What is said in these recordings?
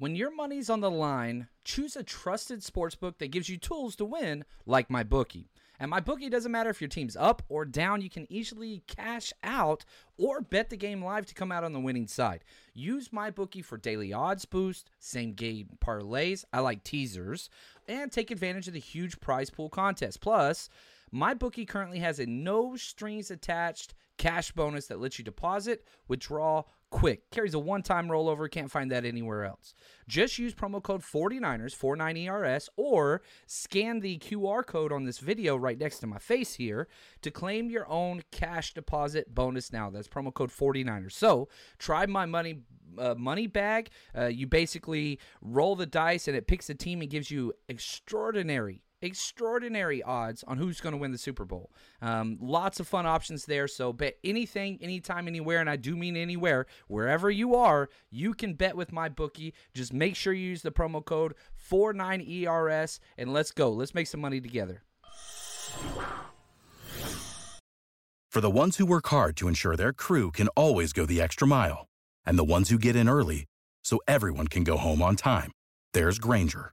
When your money's on the line, choose a trusted sportsbook that gives you tools to win, like MyBookie. And MyBookie doesn't matter if your team's up or down, you can easily cash out or bet the game live to come out on the winning side. Use MyBookie for daily odds boost, same game parlays, I like teasers, and take advantage of the huge prize pool contest. Plus, MyBookie currently has a no strings attached cash bonus that lets you deposit, withdraw quick. Carries a one time rollover. Can't find that anywhere else. Just use promo code 49ers, 49ERS, or scan the QR code on this video right next to my face here to claim your own cash deposit bonus now. That's promo code 49ers. So try my money. Uh, money bag. Uh, you basically roll the dice and it picks a team and gives you extraordinary extraordinary odds on who's going to win the Super Bowl. Um, lots of fun options there. So bet anything, anytime, anywhere, and I do mean anywhere, wherever you are, you can bet with MyBookie. Just make sure you use the promo code 49ERS and let's go. Let's make some money together. For the ones who work hard to ensure their crew can always go the extra mile, and the ones who get in early so everyone can go home on time, there's Grainger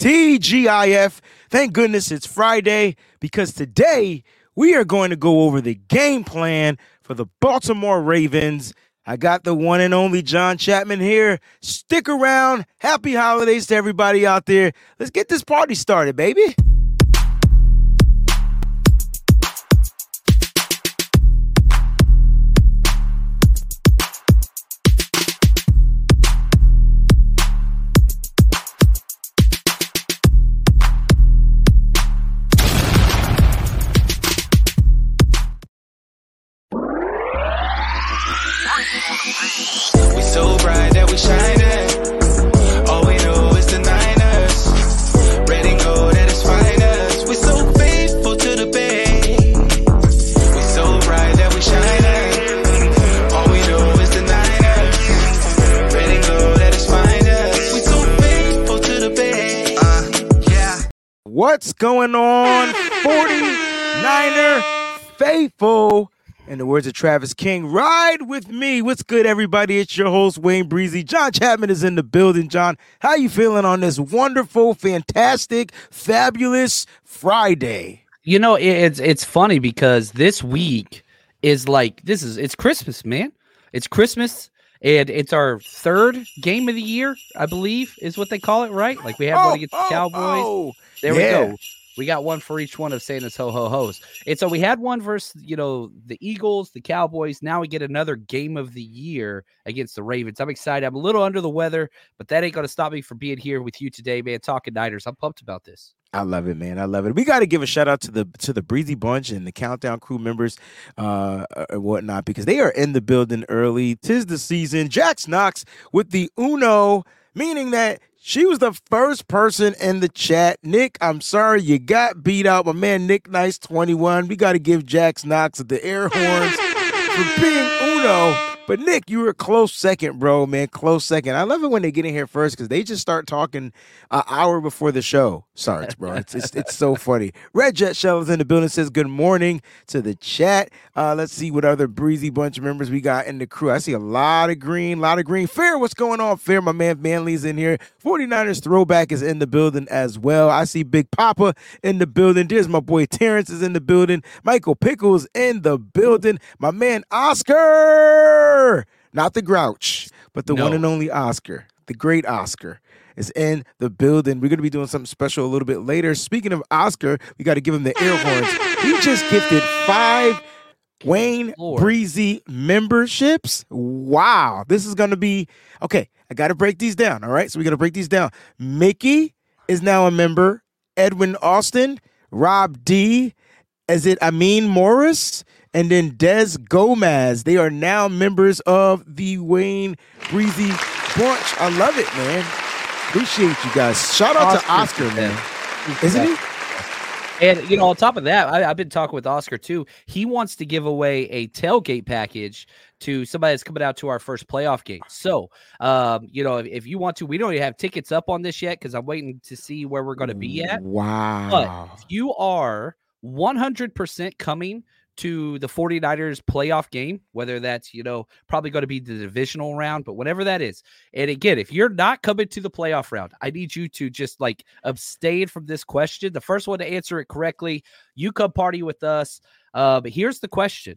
TGIF. Thank goodness it's Friday because today we are going to go over the game plan for the Baltimore Ravens. I got the one and only John Chapman here. Stick around. Happy holidays to everybody out there. Let's get this party started, baby. Going on, 49er faithful? In the words of Travis King, ride with me. What's good, everybody? It's your host, Wayne Breezie. John Chapman is in the building. John, how you feeling on this wonderful, fantastic, fabulous Friday? You know, it's it's funny because this week is like this is it's Christmas, man. It's Christmas and it's our third game of the year, I believe, is what they call it, right? Like we have one oh, against the oh, Cowboys. oh. There Yeah. we go. We got one for each one of Santa's ho ho ho's. And so we had one versus, you know, the Eagles, the Cowboys. Now we get another game of the year against the Ravens. I'm excited. I'm a little under the weather, but that ain't going to stop me from being here with you today, man. Talking Niners. I'm pumped about this. I love it, man. I love it. We got to give a shout out to the to the Breezy Bunch and the Countdown crew members, uh, and whatnot, because they are in the building early. Tis the season. Jax Knox with the Uno, meaning that she was the first person in the chat. Nick, I'm sorry you got beat out. My man Nick Nice 21. We got to give Jax Knox the air horns for being Uno. But Nick, you were close second, bro, man. Close second. I love it when they get in here first because they just start talking an hour before the show starts, bro. It's it's, it's so funny. Red Jet Shell in the building. Says good morning to the chat. Uh, let's see what other breezy bunch of members we got in the crew. I see a lot of green, a lot of green. Fair, what's going on? Fair, my man Manly's in here. 49ers throwback is in the building as well. I see Big Papa in the building. There's my boy Terrence is in the building. Michael Pickles in the building. My man Oscar, not the Grouch, but the No. one and only Oscar, the great Oscar is in the building. We're going to be doing something special a little bit later. Speaking of Oscar, we got to give him the air horns. He just gifted five Wayne Lord. Breezy memberships. Wow. This is going to be okay. I got to break these down. All right. So we got to break these down. Mickey is now a member. Edwin Austin, Rob D, is it Amin Morris? And then Des Gomez. They are now members of the Wayne Breezie Bunch. I love it, man. Appreciate you guys. Shout out to Oscar, the man. Isn't he? And you know, on top of that, I, I've been talking with Oscar too. He wants to give away a tailgate package to somebody that's coming out to our first playoff game. So, um, you know, if, if you want to, we don't even have tickets up on this yet because I'm waiting to see where we're going to be at. Wow. But if you are 100% coming to the 49ers playoff game, whether that's, you know, probably going to be the divisional round, but whatever that is. And again, if you're not coming to the playoff round, I need you to just like abstain from this question. The first one to answer it correctly, you come party with us. Uh, but here's the question.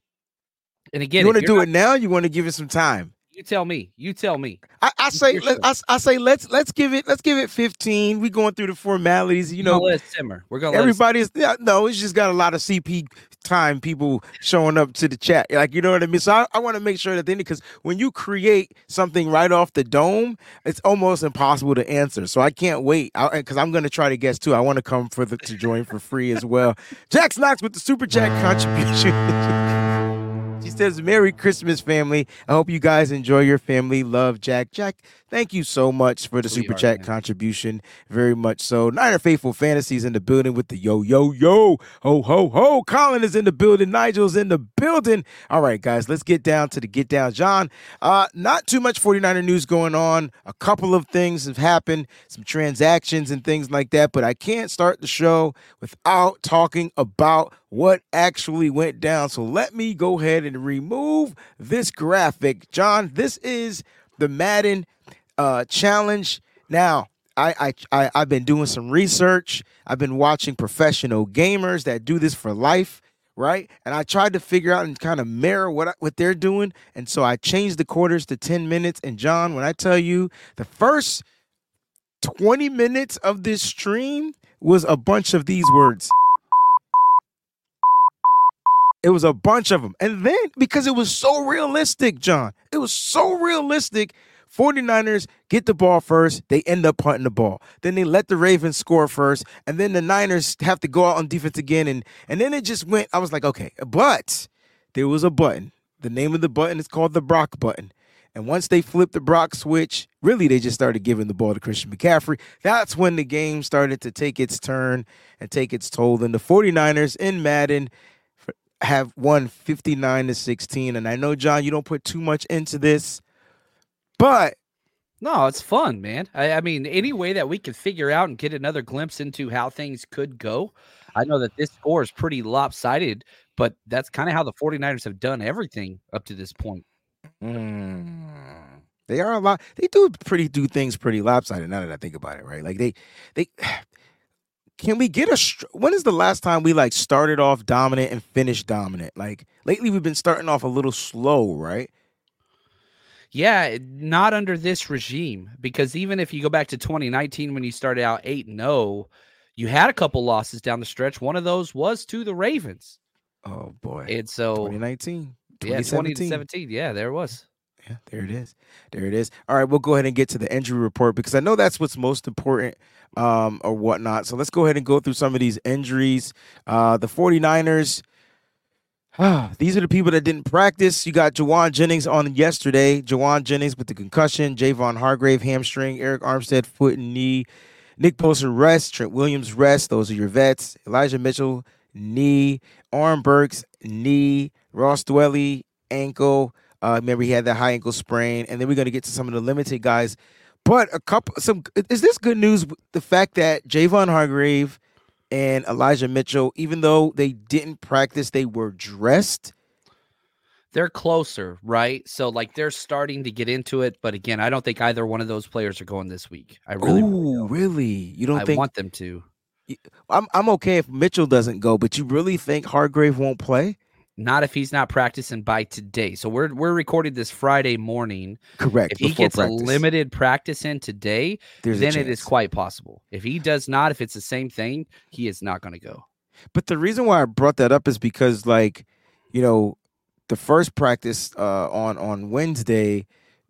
And again, you want to do not- it now? You want to give it some time? You tell me. You tell me. I, I say, let. I, I say, let's let's give it, let's give it fifteen. We going through the formalities, you know. let it simmer. We're gonna let Everybody's yeah, no, it's just got a lot of CP time people showing up to the chat. Like you know what I mean. So I, I want to make sure that then because when you create something right off the dome, it's almost impossible to answer. So I can't wait because I'm going to try to guess too. I want to come for the to join for free as well. Jack Knox with the super chat contribution. She says, Merry Christmas, family. I hope you guys enjoy your family. Love, Jack. Jack, thank you so much for the super chat man. contribution. Very much so. Niner Faithful Fantasies in the building with the yo, yo, yo. Ho, ho, ho. Colin is in the building. Nigel's in the building. All right, guys, let's get down to the get down. John, uh, not too much 49er news going on. A couple of things have happened, some transactions and things like that, but I can't start the show without talking about what actually went down. So let me go ahead and remove this graphic. John, this is the Madden uh, challenge. Now, I, I I I've been doing some research. I've been watching professional gamers that do this for life, right? And I tried to figure out and kind of mirror what what they're doing. And so I changed the quarters to 10 minutes. And John, when I tell you the first 20 minutes of this stream was a bunch of these words. It was a bunch of them. And then because it was so realistic, John, it was so realistic. 49ers get the ball first. They end up punting the ball. Then they let the Ravens score first. And then the Niners have to go out on defense again. And, and then it just went, I was like, okay. But there was a button. The name of the button is called the Brock button. And once they flipped the Brock switch, really they just started giving the ball to Christian McCaffrey. That's when the game started to take its turn and take its toll. And the 49ers in Madden have won 59 to 16. And I know, John, you don't put too much into this, but No, it's fun, man. I, I mean, any way that we can figure out and get another glimpse into how things could go. I know that this score is pretty lopsided, but that's kind of how the 49ers have done everything up to this point. Mm. They are a lot. They do pretty do things pretty lopsided. Now that I think about it, right? Like they, they. Can we get a? str- When is the last time we like started off dominant and finished dominant? Like lately, we've been starting off a little slow, right? Yeah, not under this regime because even if you go back to 2019 when you started out 8 and 0, you had a couple losses down the stretch. One of those was to the Ravens. Oh boy, And so 2019, yeah, 2017. Yeah, there it was. Yeah, there it is. There it is. All right, we'll go ahead and get to the injury report because I know that's what's most important um, or whatnot. So let's go ahead and go through some of these injuries. Uh, the 49ers, these are the people that didn't practice. You got Jauan Jennings on yesterday. Jauan Jennings with the concussion. Javon Hargrave, hamstring. Arik Armstead, foot and knee. Nick Bosa, rest. Trent Williams, rest. Those are your vets. Elijah Mitchell, knee. Oren Burks, knee. Ross Dwelley, ankle. Uh, remember he had that high ankle sprain, and then we're gonna get to some of the limited guys. But a couple, some is this good news? The fact that Javon Hargrave and Elijah Mitchell, even though they didn't practice, they were dressed. They're closer, right? So like they're starting to get into it, but again, I don't think either one of those players are going this week. I really, really Ooh, don't. really? You don't I think? want them to. I'm I'm okay if Mitchell doesn't go, but you really think Hargrave won't play? Not if he's not practicing by today. So we're we're recording this Friday morning. Correct. If he gets practice. a limited practice in today, There's then it is quite possible. If he does not, if it's the same thing, he is not going to go. But the reason why I brought that up is because, like, you know, the first practice uh, on on Wednesday,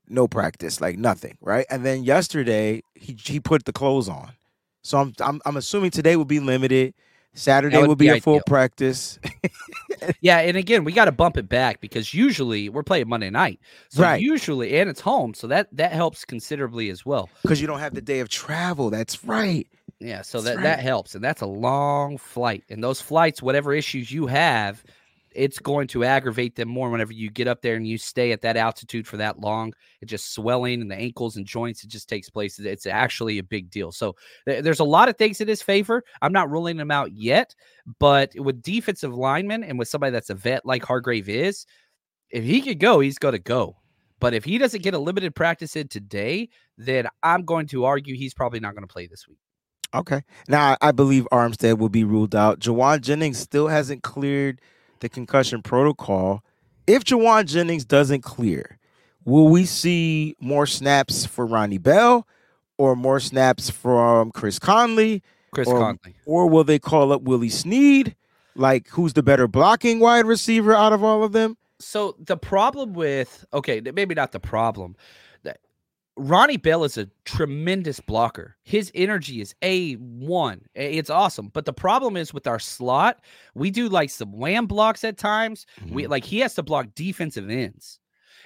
no practice, like nothing, right? And then yesterday he he put the clothes on. So I'm I'm, I'm assuming today will be limited. Saturday would will be, be a full practice. Yeah, and again, we got to bump it back because usually we're playing Monday night. So Right. usually and it's home, so that that helps considerably as well. Because you don't have the day of travel. That's right. Yeah, so That's that that helps, and that's a long flight. And those flights, whatever issues you have, it's going to aggravate them more whenever you get up there and you stay at that altitude for that long. It just swelling in the ankles and joints. It just takes place. It's actually a big deal. So th- there's a lot of things in his favor. I'm not ruling him out yet, but with defensive linemen and with somebody that's a vet like Hargrave is, if he could go, he's going to go. But if he doesn't get a limited practice in today, then I'm going to argue he's probably not going to play this week. Okay. Now I believe Armstead will be ruled out. Jauan Jennings still hasn't cleared the concussion protocol. If Jauan Jennings doesn't clear, will we see more snaps for Ronnie Bell or more snaps from Chris Conley? Chris or, Conley. Or will they call up Willie Snead? Like who's the better blocking wide receiver out of all of them? So the problem with okay, maybe not the problem. Ronnie Bell is a tremendous blocker. His energy is a one. It's awesome. But the problem is with our slot, we do like some wham blocks at times. We mm-hmm. like he has to block defensive ends.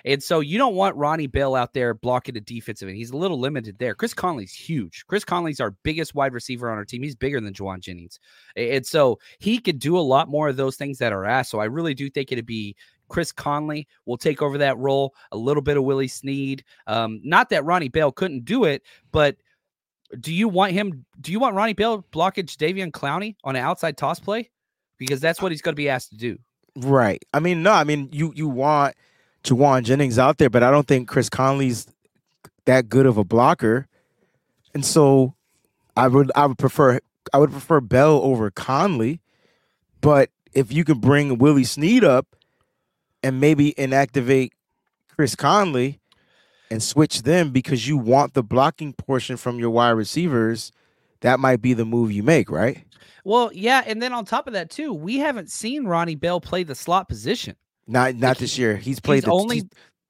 And so you don't want Ronnie Bell out there blocking a defensive end. He's a little limited there. Chris Conley's huge. Chris Conley's our biggest wide receiver on our team. He's bigger than Jauan Jennings. And so he could do a lot more of those things that are asked. So I really do think it'd be Chris Conley will take over that role. A little bit of Willie Snead. Um, not that Ronnie Bell couldn't do it, but do you want him? Do you want Ronnie Bell blocking Davian Clowney on an outside toss play? Because that's what he's going to be asked to do. Right. I mean, no, I mean you you want Jauan Jennings out there, but I don't think Chris Conley's that good of a blocker. And so I would I would prefer I would prefer Bell over Conley. But if you can bring Willie Snead up and maybe inactivate Chris Conley and switch them because you want the blocking portion from your wide receivers, that might be the move you make, right? Well, yeah, and then on top of that too, we haven't seen Ronnie Bell play the slot position. Not not this year. He's played the, only- he's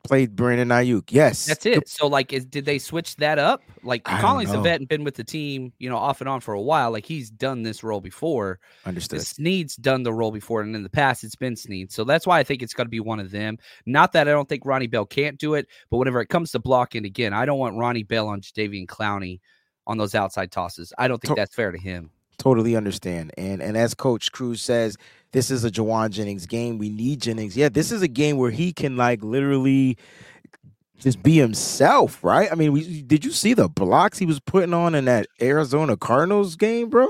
played Brandon Aiyuk. Yes. That's it. So, like, is, did they switch that up? Like, Conley's a vet and been with the team, you know, off and on for a while. Like, he's done this role before. Understood. Snead's done the role before, and in the past, it's been Snead. So that's why I think it's going to be one of them. Not that I don't think Ronnie Bell can't do it, but whenever it comes to blocking, again, I don't want Ronnie Bell on Jadeveon Clowney on those outside tosses. I don't think To- that's fair to him. Totally understand. And and as Coach Cruz says, this is a Jauan Jennings game. We need Jennings. Yeah, this is a game where he can like literally just be himself, right? I mean, we, did you see the blocks he was putting on in that Arizona Cardinals game, bro?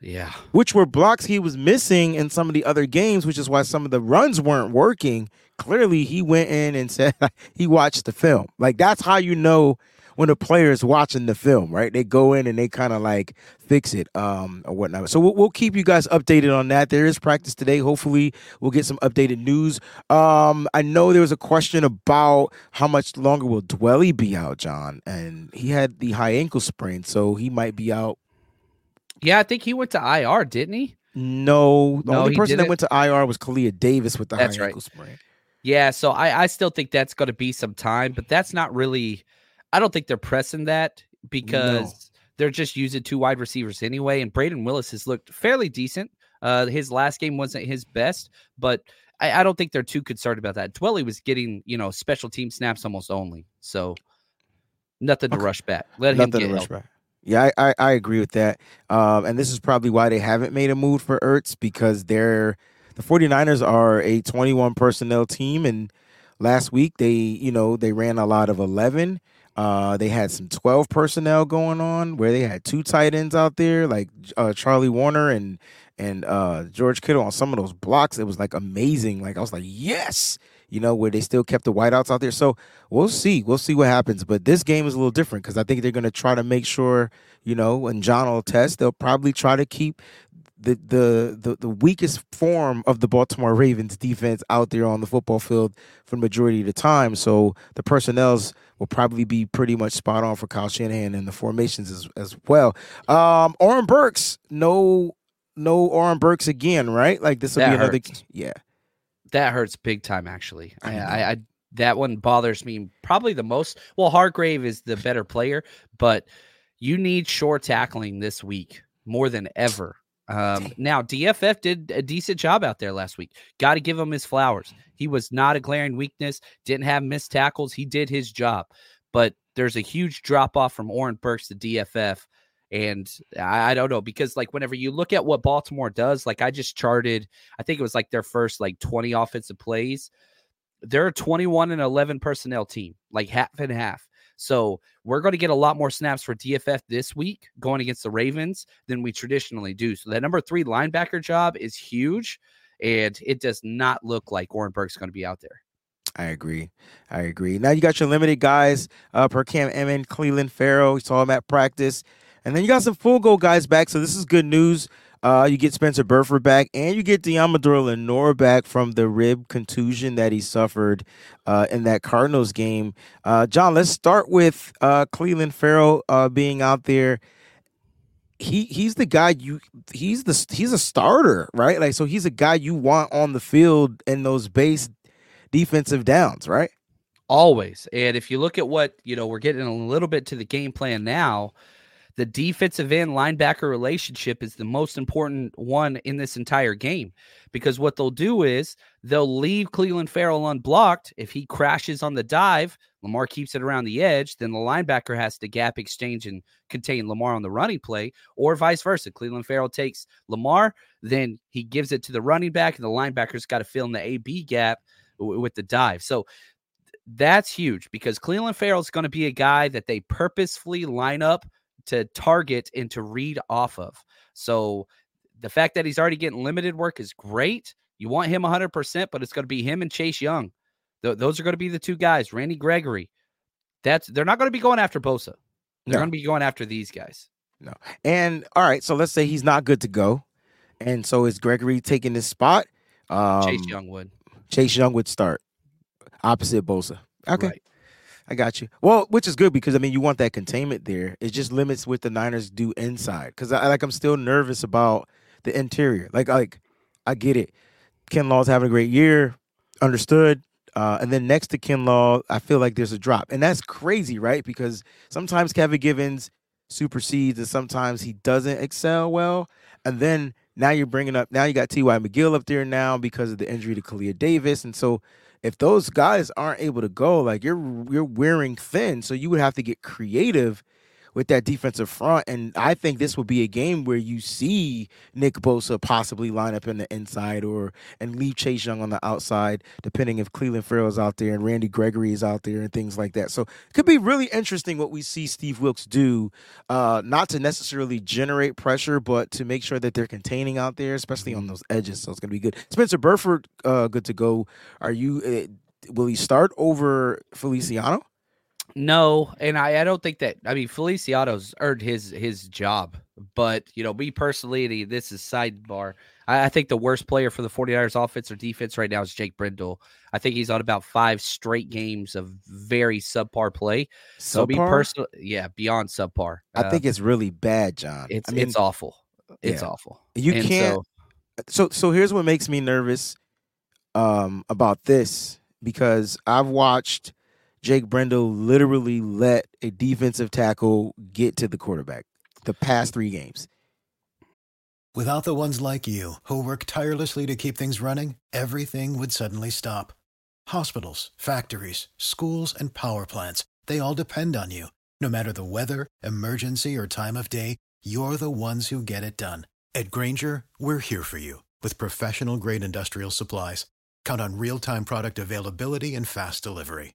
Yeah. Which were blocks he was missing in some of the other games, which is why some of the runs weren't working. Clearly, he went in and said he watched the film. Like that's how you know when a player is watching the film, right? They go in and they kind of like fix it um, or whatnot. So we'll, we'll keep you guys updated on that. There is practice today. Hopefully, we'll get some updated news. Um, I know there was a question about how much longer will Dwelley be out, John, and he had the high ankle sprain, so he might be out. Yeah, I think he went to IR, didn't he? No, the No, only person that went to IR was Kalia Davis with the That's high right. ankle sprain. Yeah, so I, I still think that's going to be some time, but that's not really. I don't think they're pressing that because they're just using two wide receivers anyway. And Brayden Willis has looked fairly decent. Uh, his last game wasn't his best, but I, I don't think they're too concerned about that. Dwelley was getting you know special team snaps almost only, so nothing to Okay. rush back. Let Nothing him to get rush help. back. Yeah, I, I, I agree with that. Um, and this is probably why they haven't made a move for Ertz because they're the 49ers are a 21 personnel team and last week they, you know, they ran a lot of 11. Uh, they had some 12 personnel going on where they had two tight ends out there like uh, Charlie Woerner and and uh, George Kittle on some of those blocks. It was like amazing. Like I was like, yes, you know, where they still kept the whiteouts out there. So we'll see. We'll see what happens. But this game is a little different because I think they're going to try to make sure, you know, when John will test, they'll probably try to keep the, the the the weakest form of the Baltimore Ravens defense out there on the football field for the majority of the time. So the personnel's will probably be pretty much spot on for Kyle Shanahan and the formations as as well. Um Oren Burks, no no Oren Burks again, right? Like this will That be another hurts. yeah. That hurts big time, actually. I, I. I, I that one bothers me probably the most. Well, Hargrave is the better player, but you need short tackling this week more than ever. Um, now, DFF did a decent job out there last week. Got to give him his flowers. He was not a glaring weakness, didn't have missed tackles. He did his job, but there's a huge drop off from Oren Burks to DFF. And I, I don't know because, like, whenever you look at what Baltimore does, like, I just charted, I think it was like their first like 20 offensive plays. They're a 21 and 11 personnel team, like half and half. So we're going to get a lot more snaps for DFF this week going against the Ravens than we traditionally do. So that number three linebacker job is huge, and it does not look like Oren Burke's going to be out there. I agree. I agree. Now you got your limited guys, uh, per Cam Inman, Clelin Ferrell. We saw him at practice. And then you got some full go guys back. So this is good news. Uh, you get Spencer Burford back, and you get Deommodore Lenoir back from the rib contusion that he suffered uh, in that Cardinals game. Uh, John, let's start with uh, Clelin Ferrell uh, being out there. He he's the guy you he's the he's a starter, right? Like so he's a guy you want on the field in those base defensive downs, right? Always. And if you look at what, you know, we're getting a little bit to the game plan now, the defensive end linebacker relationship is the most important one in this entire game because what they'll do is they'll leave Clelin Ferrell unblocked. If he crashes on the dive, Lamar keeps it around the edge, then the linebacker has to gap exchange and contain Lamar on the running play, or vice versa. Clelin Ferrell takes Lamar, then he gives it to the running back, and the linebacker's got to fill in the AB gap w- with the dive. So that's huge because Clelin Ferrell is going to be a guy that they purposefully line up to target and to read off of. So the fact that he's already getting limited work is great. You want him 100%, but it's going to be him and Chase Young. Th- those are going to be the two guys, Randy Gregory. That's they're not going to be going after Bosa. They're No. going to be going after these guys. No. And all right, so let's say he's not good to go, and so is Gregory taking this spot? Um, Chase Young would. Chase Young would start opposite Bosa. Okay, Right. I got you. Well, which is good because I mean you want that containment there. It just limits what the Niners do inside. Because I like I'm still nervous about the interior. Like like I get it. Kinlaw's having a great year. Understood. Uh, and then next to Kinlaw, I feel like there's a drop. And that's crazy, right? Because sometimes Kevin Givens supersedes and sometimes he doesn't excel well. And then now you're bringing up, now you got T.Y. McGill up there now because of the injury to Kalia Davis. And so if those guys aren't able to go, like you're you're wearing thin. So you would have to get creative with that defensive front. And I think this would be a game where you see Nick Bosa possibly line up in the inside or and leave Chase Young on the outside, depending if Clelin Ferrell is out there and Randy Gregory is out there and things like that. So it could be really interesting what we see Steve Wilks do, uh, not to necessarily generate pressure, but to make sure that they're containing out there, especially on those edges. So it's gonna be good. Spencer Burford, uh, good to go. Are you? Uh, will he start over Feliciano? No, and I, I don't think that I mean Feliciano's earned his his job. But you know, me personally, this is sidebar. I, I think the worst player for the 49ers offense or defense right now is Jake Brendel. I think he's on about five straight games of very subpar play. So me Subpar? personally, yeah, beyond subpar. I Uh, think it's really bad, John. it's I mean, it's awful. It's yeah. awful. You And can't. so- so so here's what makes me nervous um about this because I've watched Jake Brendel literally let a defensive tackle get to the quarterback the past three games. Without the ones like you, who work tirelessly to keep things running, everything would suddenly stop. Hospitals, factories, schools, and power plants, they all depend on you. No matter the weather, emergency, or time of day, you're the ones who get it done. At Grainger, we're here for you with professional grade industrial supplies. Count on real time product availability and fast delivery.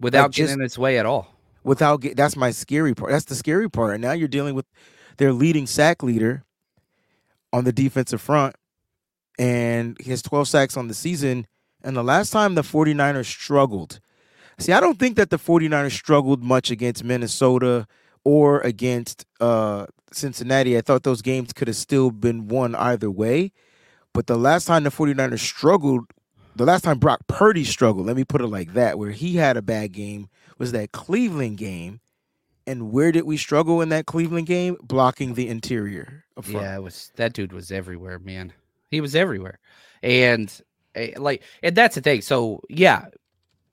Without just- getting in its way at all. without get, that's my scary part. That's the scary part. And now you're dealing with their leading sack leader on the defensive front and he has 12 sacks on the season. And the last time the 49ers struggled, see, I don't think that the 49ers struggled much against Minnesota or against uh, Cincinnati. I thought those games could have still been won either way. But the last time the 49ers struggled, the last time Brock Purdy struggled, let me put it like that, where he had a bad game, was that Cleveland game. And where did we struggle in that Cleveland game? Blocking the interior. Yeah, it was that dude was everywhere, man. He was everywhere, and eh, like, and that's the thing. So yeah,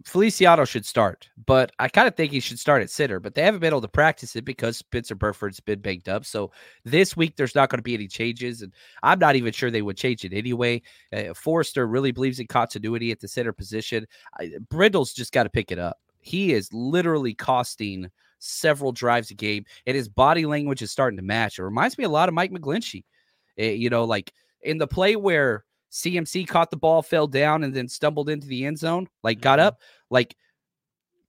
Feliciano should start, but I kind of think he should start at center. But they haven't been able to practice it because Spencer Burford's been banged up. So this week there's not going to be any changes, and I'm not even sure they would change it anyway. Uh, Foerster really believes in continuity at the center position. I, Brendel's just got to pick it up. He is literally costing several drives a game, and his body language is starting to match. It reminds me a lot of Mike McGlinchey. Uh, you know, like in the play where CMC caught the ball, fell down, and then stumbled into the end zone, like got Mm-hmm. up, like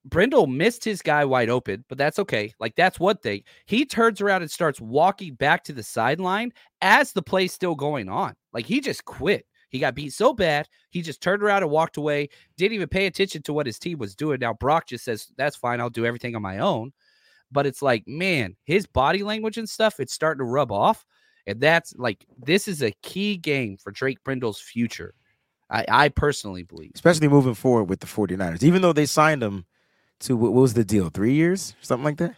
Brendel missed his guy wide open, but that's okay. Like that's one thing. He turns around and starts walking back to the sideline as the play's still going on. Like he just quit. He got beat so bad, he just turned around and walked away. Didn't even pay attention to what his team was doing. Now Brock just says, "That's fine. I'll do everything on my own." But it's like, man, his body language and stuff, it's starting to rub off. And that's like this is a key game for Drake Brendel's future. I, I personally believe. especially moving forward with the 49ers. Even though they signed him to what was the deal? Three years, something like that.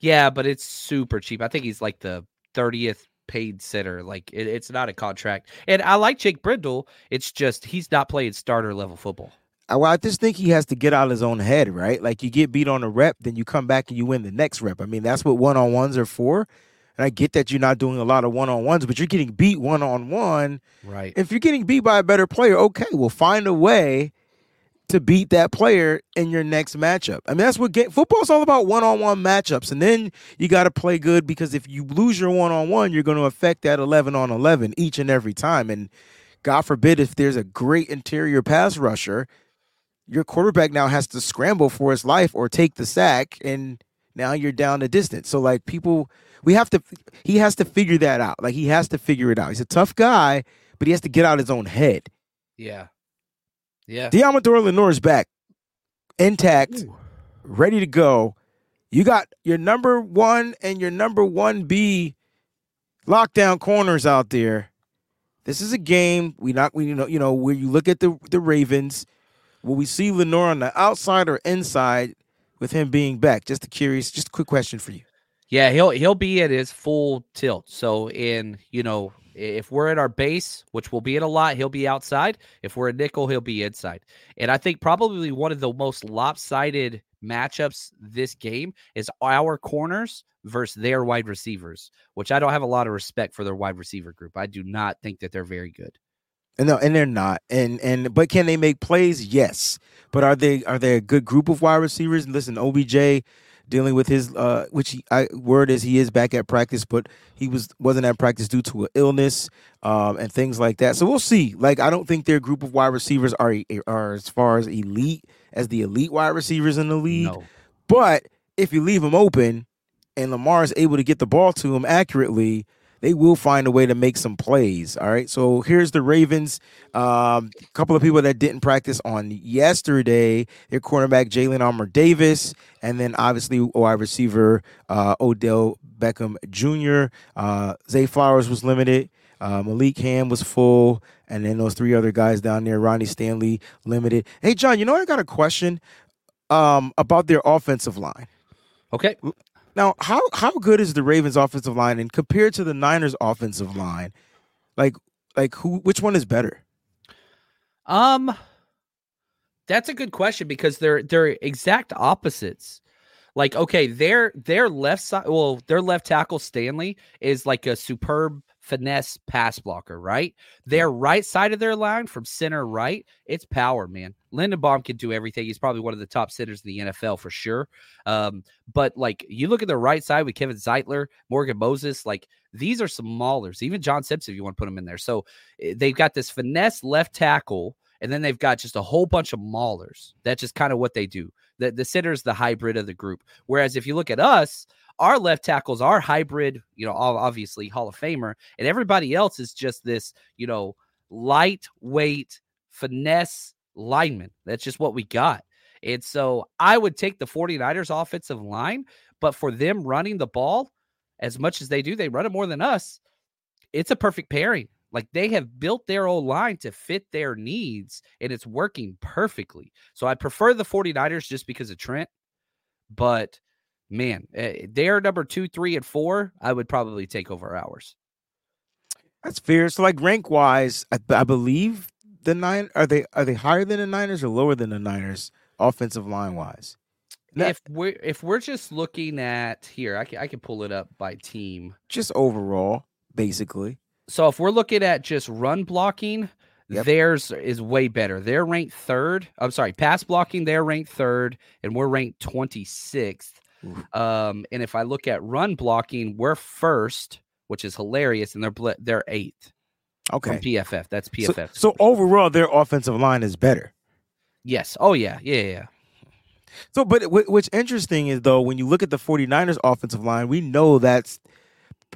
Yeah, but it's super cheap. I think he's like the 30th paid center. Like it, it's not a contract. And I like Jake Brendel. It's just he's not playing starter level football. I, well, I just think he has to get out of his own head, right? Like you get beat on a rep, then you come back and you win the next rep. I mean, that's what one on ones are for. And I get that you're not doing a lot of one on ones, but you're getting beat one on one. Right. If you're getting beat by a better player, okay, well, find a way to beat that player in your next matchup. I mean, that's what get, football's all about one on one matchups. And then you got to play good because if you lose your one on one, you're going to affect that 11 on 11 each and every time. And God forbid if there's a great interior pass rusher, your quarterback now has to scramble for his life or take the sack. And now you're down the distance. So, like, people, we have to, he has to figure that out. Like, he has to figure it out. He's a tough guy, but he has to get out his own head. Yeah. Yeah. Deommodore is back, intact, ready to go. You got your number one and your number one B lockdown corners out there. This is a game we not we you know you know where you look at the the Ravens, will we see Lenoir on the outside or inside with him being back? Just a curious, just a quick question for you. Yeah, he'll he'll be at his full tilt. So in you know, if we're at our base, which will be at a lot, he'll be outside. If we're a nickel, he'll be inside. And I think probably one of the most lopsided matchups this game is our corners versus their wide receivers, which I don't have a lot of respect for their wide receiver group. I do not think that they're very good. And no, and they're not. And and but can they make plays? Yes. But are they are they a good group of wide receivers? Listen, OBJ dealing with his uh which he, I, word is he is back at practice, but he was wasn't at practice due to an illness um and things like that. So we'll see. Like I don't think their group of wide receivers are are as far as elite as the elite wide receivers in the league. No. But if you leave them open and Lamar is able to get the ball to him accurately, they will find a way to make some plays. All right. So here's the Ravens. A um, couple of people that didn't practice on yesterday. Their cornerback Jalyn Armour Davis, and then obviously wide receiver uh, Odell Beckham Jr. Uh, Zay Flowers was limited. Uh, Malik Ham was full, and then those three other guys down there, Ronnie Stanley limited. Hey, John, you know? I got a question um, about their offensive line. Okay. Now, how how good is the Ravens offensive line and compared to the Niners offensive line? Like like who which one is better? Um that's a good question because they're they're exact opposites. Like, okay, their their left side well, their left tackle Stanley is like a superb finesse pass blocker, right? Their right side of their line from center right, it's power, man. Linderbaum can do everything. He's probably one of the top centers in the NFL for sure. Um, but like you look at the right side with Kevin Zeitler, Morgan Moses, like these are some maulers. Even John Simpson, if you want to put him in there. So eh, they've got this finesse left tackle, and then they've got just a whole bunch of maulers. That's just kind of what they do. The the center is the hybrid of the group. Whereas if you look at us, our left tackles are hybrid, you know, obviously Hall of Famer, and everybody else is just this, you know, lightweight finesse lineman. That's just what we got. And so I would take the 49ers offensive line, but for them running the ball as much as they do, they run it more than us. It's a perfect pairing. Like they have built their old line to fit their needs and it's working perfectly. So I prefer the 49ers just because of Trent. But man, eh, they're number two, three, and four. I would probably take over ours. That's fair. So, like rank wise, I, I, believe the nine are they are they higher than the Niners or lower than the Niners offensive line wise? if we're if we're just looking at here, I can I can pull it up by team. Just overall, basically. So if we're looking at just run blocking, Yep. Theirs is way better. They're ranked third. I'm sorry, pass blocking, they're ranked third, and we're ranked 26th. Um, and if I look at run blocking, we're first, which is hilarious, and they're they're eighth. Okay. PFF. That's PFF. So, so, overall, their offensive line is better. Yes. Oh yeah. Yeah. Yeah. So, but what's interesting is though, when you look at the 49ers offensive line, we know that's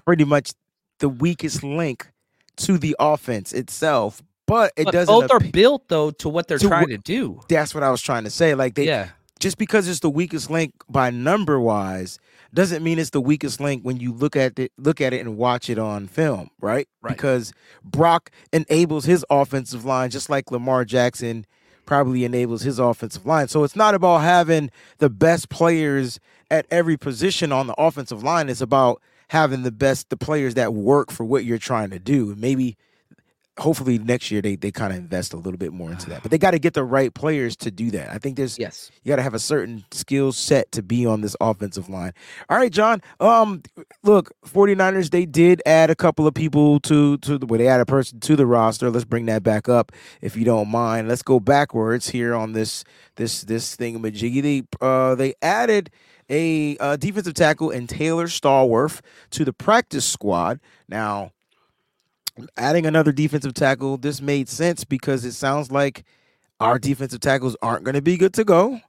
pretty much the weakest link to the offense itself. But it but doesn't. Both are built though to what they're to trying to do. That's what I was trying to say. Like they, yeah just because it's the weakest link by number wise doesn't mean it's the weakest link when you look at it look at it and watch it on film, right? right? Because Brock enables his offensive line just like Lamar Jackson probably enables his offensive line. So it's not about having the best players at every position on the offensive line. It's about having the best the players that work for what you're trying to do. Maybe hopefully next year they, they kind of invest a little bit more into that. But they got to get the right players to do that. I think there's yes, you got to have a certain skill set to be on this offensive line. All right, John. Um, look, 49ers they did add a couple of people to to the where they add a person to the roster. Let's bring that back up if you don't mind. Let's go backwards here on this this this thing majiggy. They uh they added a uh, defensive tackle and Taylor Stallworth to the practice squad. Now adding another defensive tackle, this made sense because it sounds like our defensive tackles aren't going to be good to go.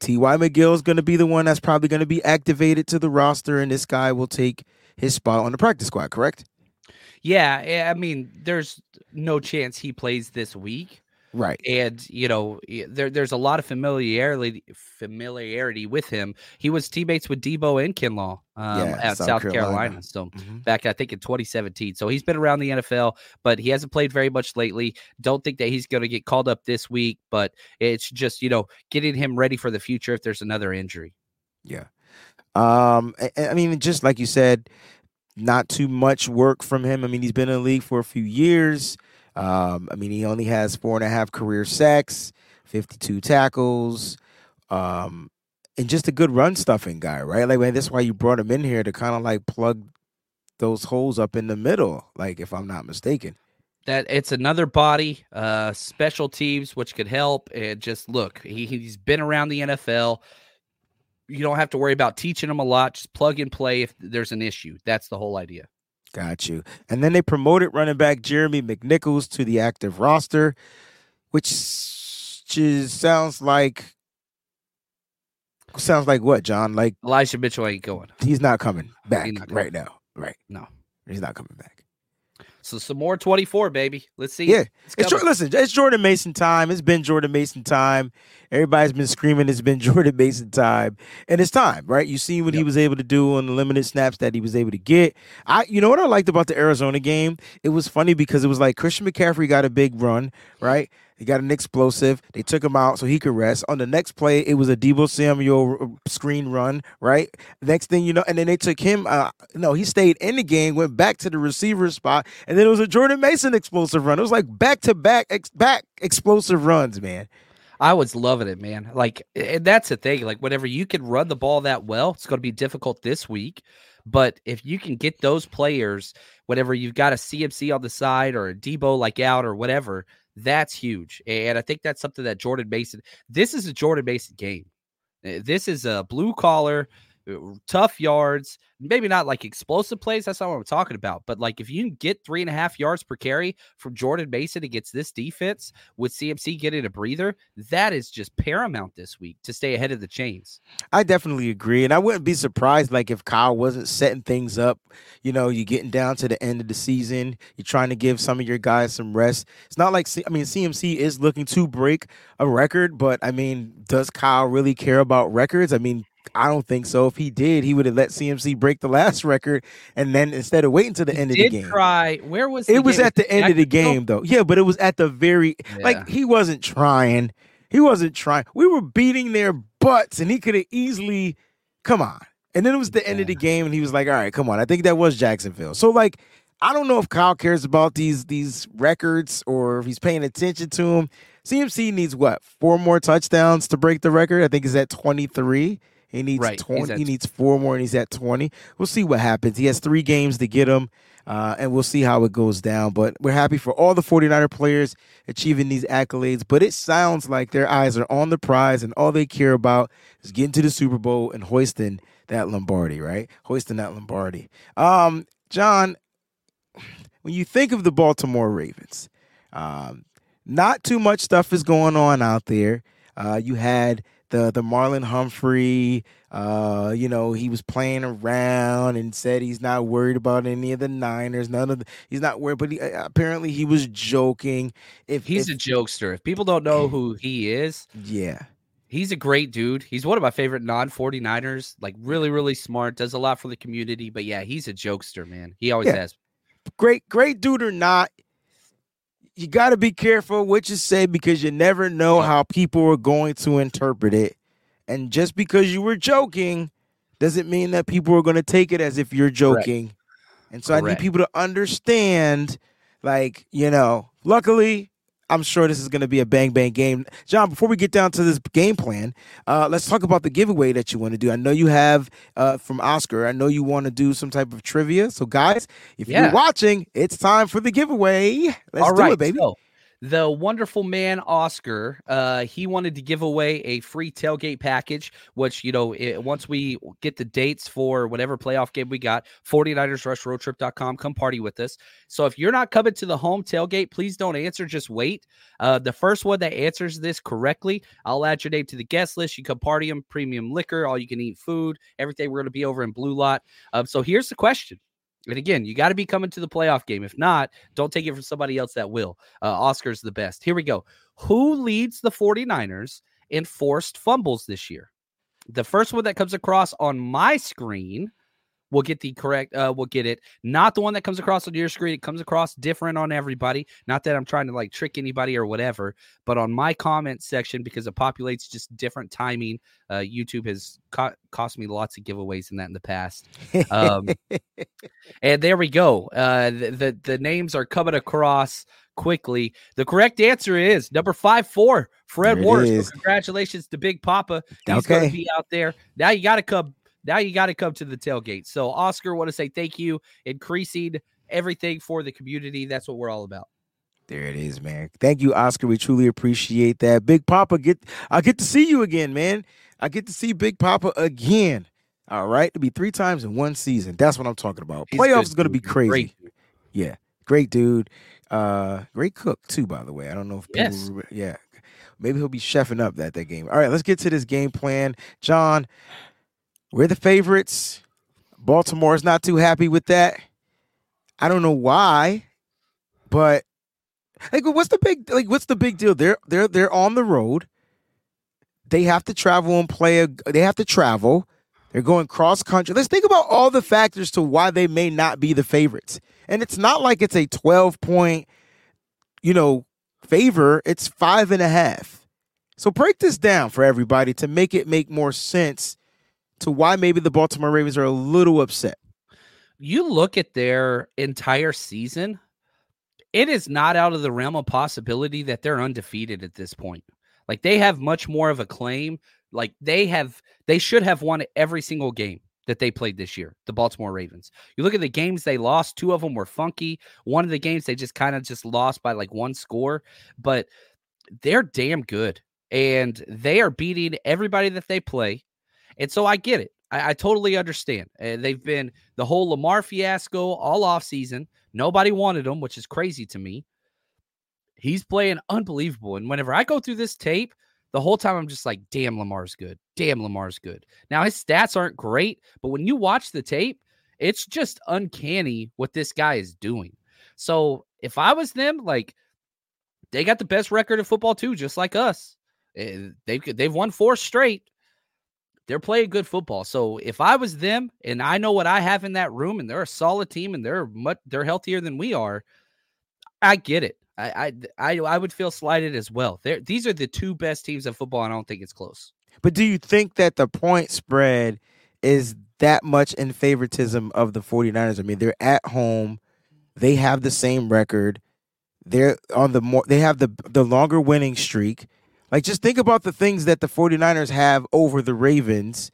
T.Y. McGill is going to be the one that's probably going to be activated to the roster, and this guy will take his spot on the practice squad, correct? Yeah, I mean, there's no chance he plays this week. Right. And you know, there there's a lot of familiarity familiarity with him. He was teammates with Deebo and Kinlaw um, yeah, at South, South Carolina. Carolina. So mm-hmm. back I think in 2017. So he's been around the NFL, but he hasn't played very much lately. Don't think that he's going to get called up this week, but it's just, you know, getting him ready for the future if there's another injury. Yeah. Um I, I mean just like you said, not too much work from him. I mean, he's been in the league for a few years. Um, I mean, he only has four and a half career sacks, 52 tackles, um, and just a good run stuffing guy, right? Like, man, that's why you brought him in here to kind of like plug those holes up in the middle, like if I'm not mistaken. That it's another body, uh, special teams, which could help. And just look, he, he's been around the NFL. You don't have to worry about teaching him a lot. Just plug and play if there's an issue. That's the whole idea. Got you. And then they promoted running back Jeremy McNichols to the active roster, which just sounds like sounds like what, John? Like Elijah Mitchell ain't going. He's not coming back not right now. Right. No. He's not coming back. So some more 24, baby. Let's see. Yeah. It's, it's listen, it's Jordan Mason time. It's been Jordan Mason time. Everybody's been screaming it's been Jordan Mason time. And it's time, right? You see what yep. he was able to do on the limited snaps that he was able to get. I you know what I liked about the Arizona game? It was funny because it was like Christian McCaffrey got a big run, right? He got an explosive. They took him out so he could rest. On the next play, it was a Deebo Samuel uh, screen run, right? Next thing you know, and then they took him. Uh, no, he stayed in the game, went back to the receiver spot, and then it was a Jordan Mason explosive run. It was like back to back, back explosive runs, man. I was loving it, man. Like, and that's the thing. Like, whenever you can run the ball that well, it's going to be difficult this week. But if you can get those players, whenever you've got a CMC on the side or a Deebo like out or whatever, that's huge. And I think that's something that Jordan Mason, this is a Jordan Mason game. Eh, this is a blue collar, Uh, tough yards, maybe not like explosive plays. That's not what I'm talking about. But like if you can get three and a half yards per carry from Jordan Mason against this defense with CMC getting a breather, that is just paramount this week to stay ahead of the chains. I definitely agree. And I wouldn't be surprised like if Kyle wasn't setting things up. You know, you're getting down to the end of the season. You're trying to give some of your guys some rest. It's not like I mean CMC is looking to break a record, but I mean, does Kyle really care about records? I mean, I don't think so. If he did, he would have let CMC break the last record, and then instead of waiting to the He end of the game, try. Where was it was game? at the end of the game though. Yeah, but it was at the very Yeah. like he wasn't trying. He wasn't trying. We were beating their butts, and he could have easily come on. And then it was the end of the game, and he was like, "All right, come on." I think that was Jacksonville. So like, I don't know if Kyle cares about these these records or if he's paying attention to them. CMC needs what four more touchdowns to break the record. I think he's at twenty three. He needs Right, twenty. He needs four more, and he's at twenty. We'll see what happens. He has three games to get him, uh, and we'll see how it goes down. But we're happy for all the 49er players achieving these accolades. But it sounds like their eyes are on the prize, and all they care about is getting to the Super Bowl and hoisting that Lombardi, right? Hoisting that Lombardi. Um, John, when you think of the Baltimore Ravens, um, not too much stuff is going on out there. Uh, you had the the Marlon Humphrey, uh, you know, he was playing around and said he's not worried about any of the Niners. None of the, he's not worried, but he, uh, apparently he was joking. If He's a jokester. If people don't know who he is, yeah, he's a great dude. He's one of my favorite non 49ers. Like really, really smart. Does a lot for the community. But yeah, he's a jokester, man. He always Yeah. has. great, great dude or not, you got to be careful what you say because you never know how people are going to interpret it. And just because you were joking doesn't mean that people are going to take it as if you're joking. And so I need people to understand, like, you know, luckily, I'm sure this is going to be a bang bang game. John, before we get down to this game plan, uh, let's talk about the giveaway that you want to do. I know you have uh, from Oscar. I know you want to do some type of trivia. So, guys, if Yeah. you're watching, it's time for the giveaway. Let's All do right, it, baby. so the wonderful man Oscar, uh, he wanted to give away a free tailgate package, which, you know, it, once we get the dates for whatever playoff game we got, 49ersrushroadtrip.com, come party with us. So if you're not coming to the home tailgate, please don't answer, just wait. Uh, the first one that answers this correctly, I'll add your name to the guest list. You come party 'em, premium liquor, all you can eat food, everything. We're going to be over in Blue Lot. Um, so here's the question. And again, you got to be coming to the playoff game. If not, don't take it from somebody else that will. Uh, Oscar's the best. Here we go. Who leads the 49ers in forced fumbles this year? The first one that comes across on my screen will get the correct, uh, will get it. Not the one that comes across on your screen. It comes across different on everybody. Not that I'm trying to like trick anybody or whatever, but on my comment section, because it populates just different timing, uh, YouTube has co- cost me lots of giveaways in that in the past. Um, and there we go. Uh, the, the the names are coming across quickly. The correct answer is number five four, Fred Warner. So congratulations to Big Papa. He's going to be out there. Now you got to come. Now you got to come to the tailgate. So Oscar, want to say thank you, increasing everything for the community. That's what we're all about. There it is, man. Thank you, Oscar. We truly appreciate that. Big Papa, get I get to see you again, man. I get to see Big Papa again. All right, to be three times in one season. That's what I'm talking about. He's Playoffs is gonna be crazy. Great. Yeah, great dude. Uh, great cook too, by the way. I don't know if people, Yes. yeah, maybe he'll be chefing up that that game. All right, let's get to this game plan, John. We're the favorites. Baltimore's not too happy with that. I don't know why, but like, what's the big like? What's the big deal? They're they're they're on the road. They have to travel and play. A, they have to travel. They're going cross country. Let's think about all the factors to why they may not be the favorites. And it's not like it's a 12 point, you know, favor. It's five and a half. So break this down for everybody to make it make more sense to why maybe the Baltimore Ravens are a little upset. you look at their entire season, it is not out of the realm of possibility that they're undefeated at this point. Like they have much more of a claim. Like they have, they should have won every single game that they played this year, the Baltimore Ravens. You look at the games they lost, two of them were funky. One of the games they just kind of just lost by like one score, but they're damn good and they are beating everybody that they play. And so I get it. I, I totally understand. Uh, they've been the whole Lamar fiasco all off season. Nobody wanted him, which is crazy to me. He's playing unbelievable. And whenever I go through this tape, the whole time I'm just like, damn, Lamar's good. Damn, Lamar's good. Now his stats aren't great, but when you watch the tape, it's just uncanny what this guy is doing. So if I was them, like they got the best record of football too, just like us. Eh, they've they've won four straight. They're playing good football. So if I was them, and I know what I have in that room, and they're a solid team, and they're much they're healthier than we are, I get it. I I I, I would feel slighted as well. They're, these are the two best teams of football, and I don't think it's close. But do you think that the point spread is that much in favoritism of the 49ers? I mean, they're at home. They have the same record. They're on the more they have the the longer winning streak. Like just think about the things that the 49ers have over the Ravens.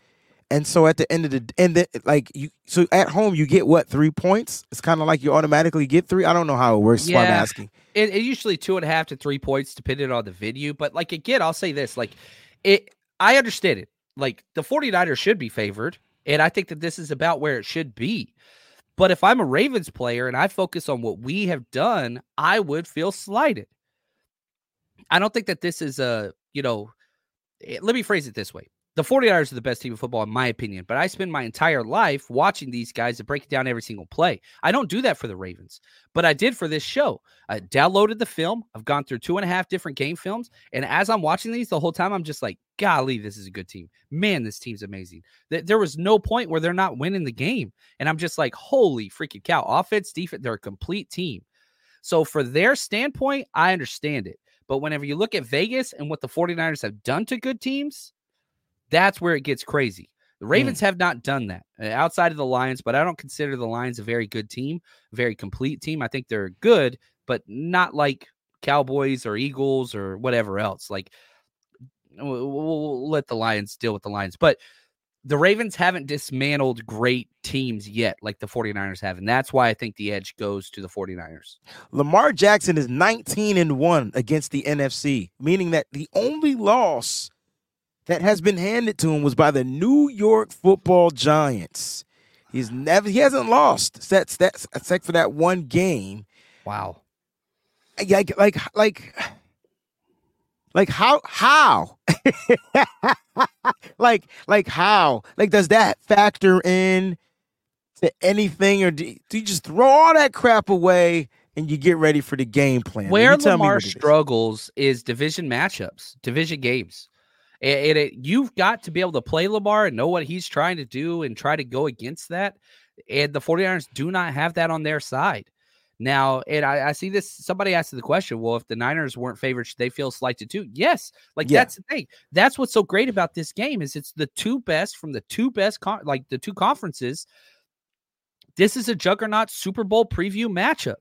And so at the end of the and then like you so at home you get what three points? It's kind of like you automatically get three. I don't know how it works. Yeah. I'm asking. It, it usually two and a half to three points depending on the venue. But like again, I'll say this: like it, I understand it. Like the 49ers should be favored, and I think that this is about where it should be. But if I'm a Ravens player and I focus on what we have done, I would feel slighted. I don't think that this is a, you know, eh, let me phrase it this way. The 49ers are the best team of football, in my opinion, but I spend my entire life watching these guys and breaking down every single play. I don't do that for the Ravens, but I did for this show. I downloaded the film. I've gone through two and a half different game films. And as I'm watching these the whole time, I'm just like, golly, this is a good team. Man, this team's amazing. There was no point where they're not winning the game. And I'm just like, holy freaking cow. Offense, defense, they're a complete team. So, for their standpoint, I understand it. But whenever you look at Vegas and what the 49ers have done to good teams, that's where it gets crazy. The Ravens mm. have not done that uh, outside of the Lions, but I don't consider the Lions a very good team, very complete team. I think they're good, but not like Cowboys or Eagles or whatever else. Like, we'll let the Lions deal with the Lions. But the Ravens haven't dismantled great teams yet, like the 49ers have. And that's why I think the edge goes to the 49ers. Lamar Jackson is 19 and 1 against the NFC, meaning that the only loss that has been handed to him was by the New York Football Giants. He's never he hasn't lost except, except for that one game. Wow. Like like like like how how like like how like does that factor in to anything or do, do you just throw all that crap away and you get ready for the game plan? Where Lamar struggles is division matchups, division games. And, it, you've got to be able to play Lamar and know what he's trying to do and try to go against that. And the 49ers do not have that on their side. Now, and I, I, see this. Somebody asked the question, well, if the Niners weren't favored, should they feel slighted too? Yes. Like yeah. that's the thing. That's what's so great about this game is it's the two best from the two best, con- like the two conferences. This is a juggernaut Super Bowl preview matchup.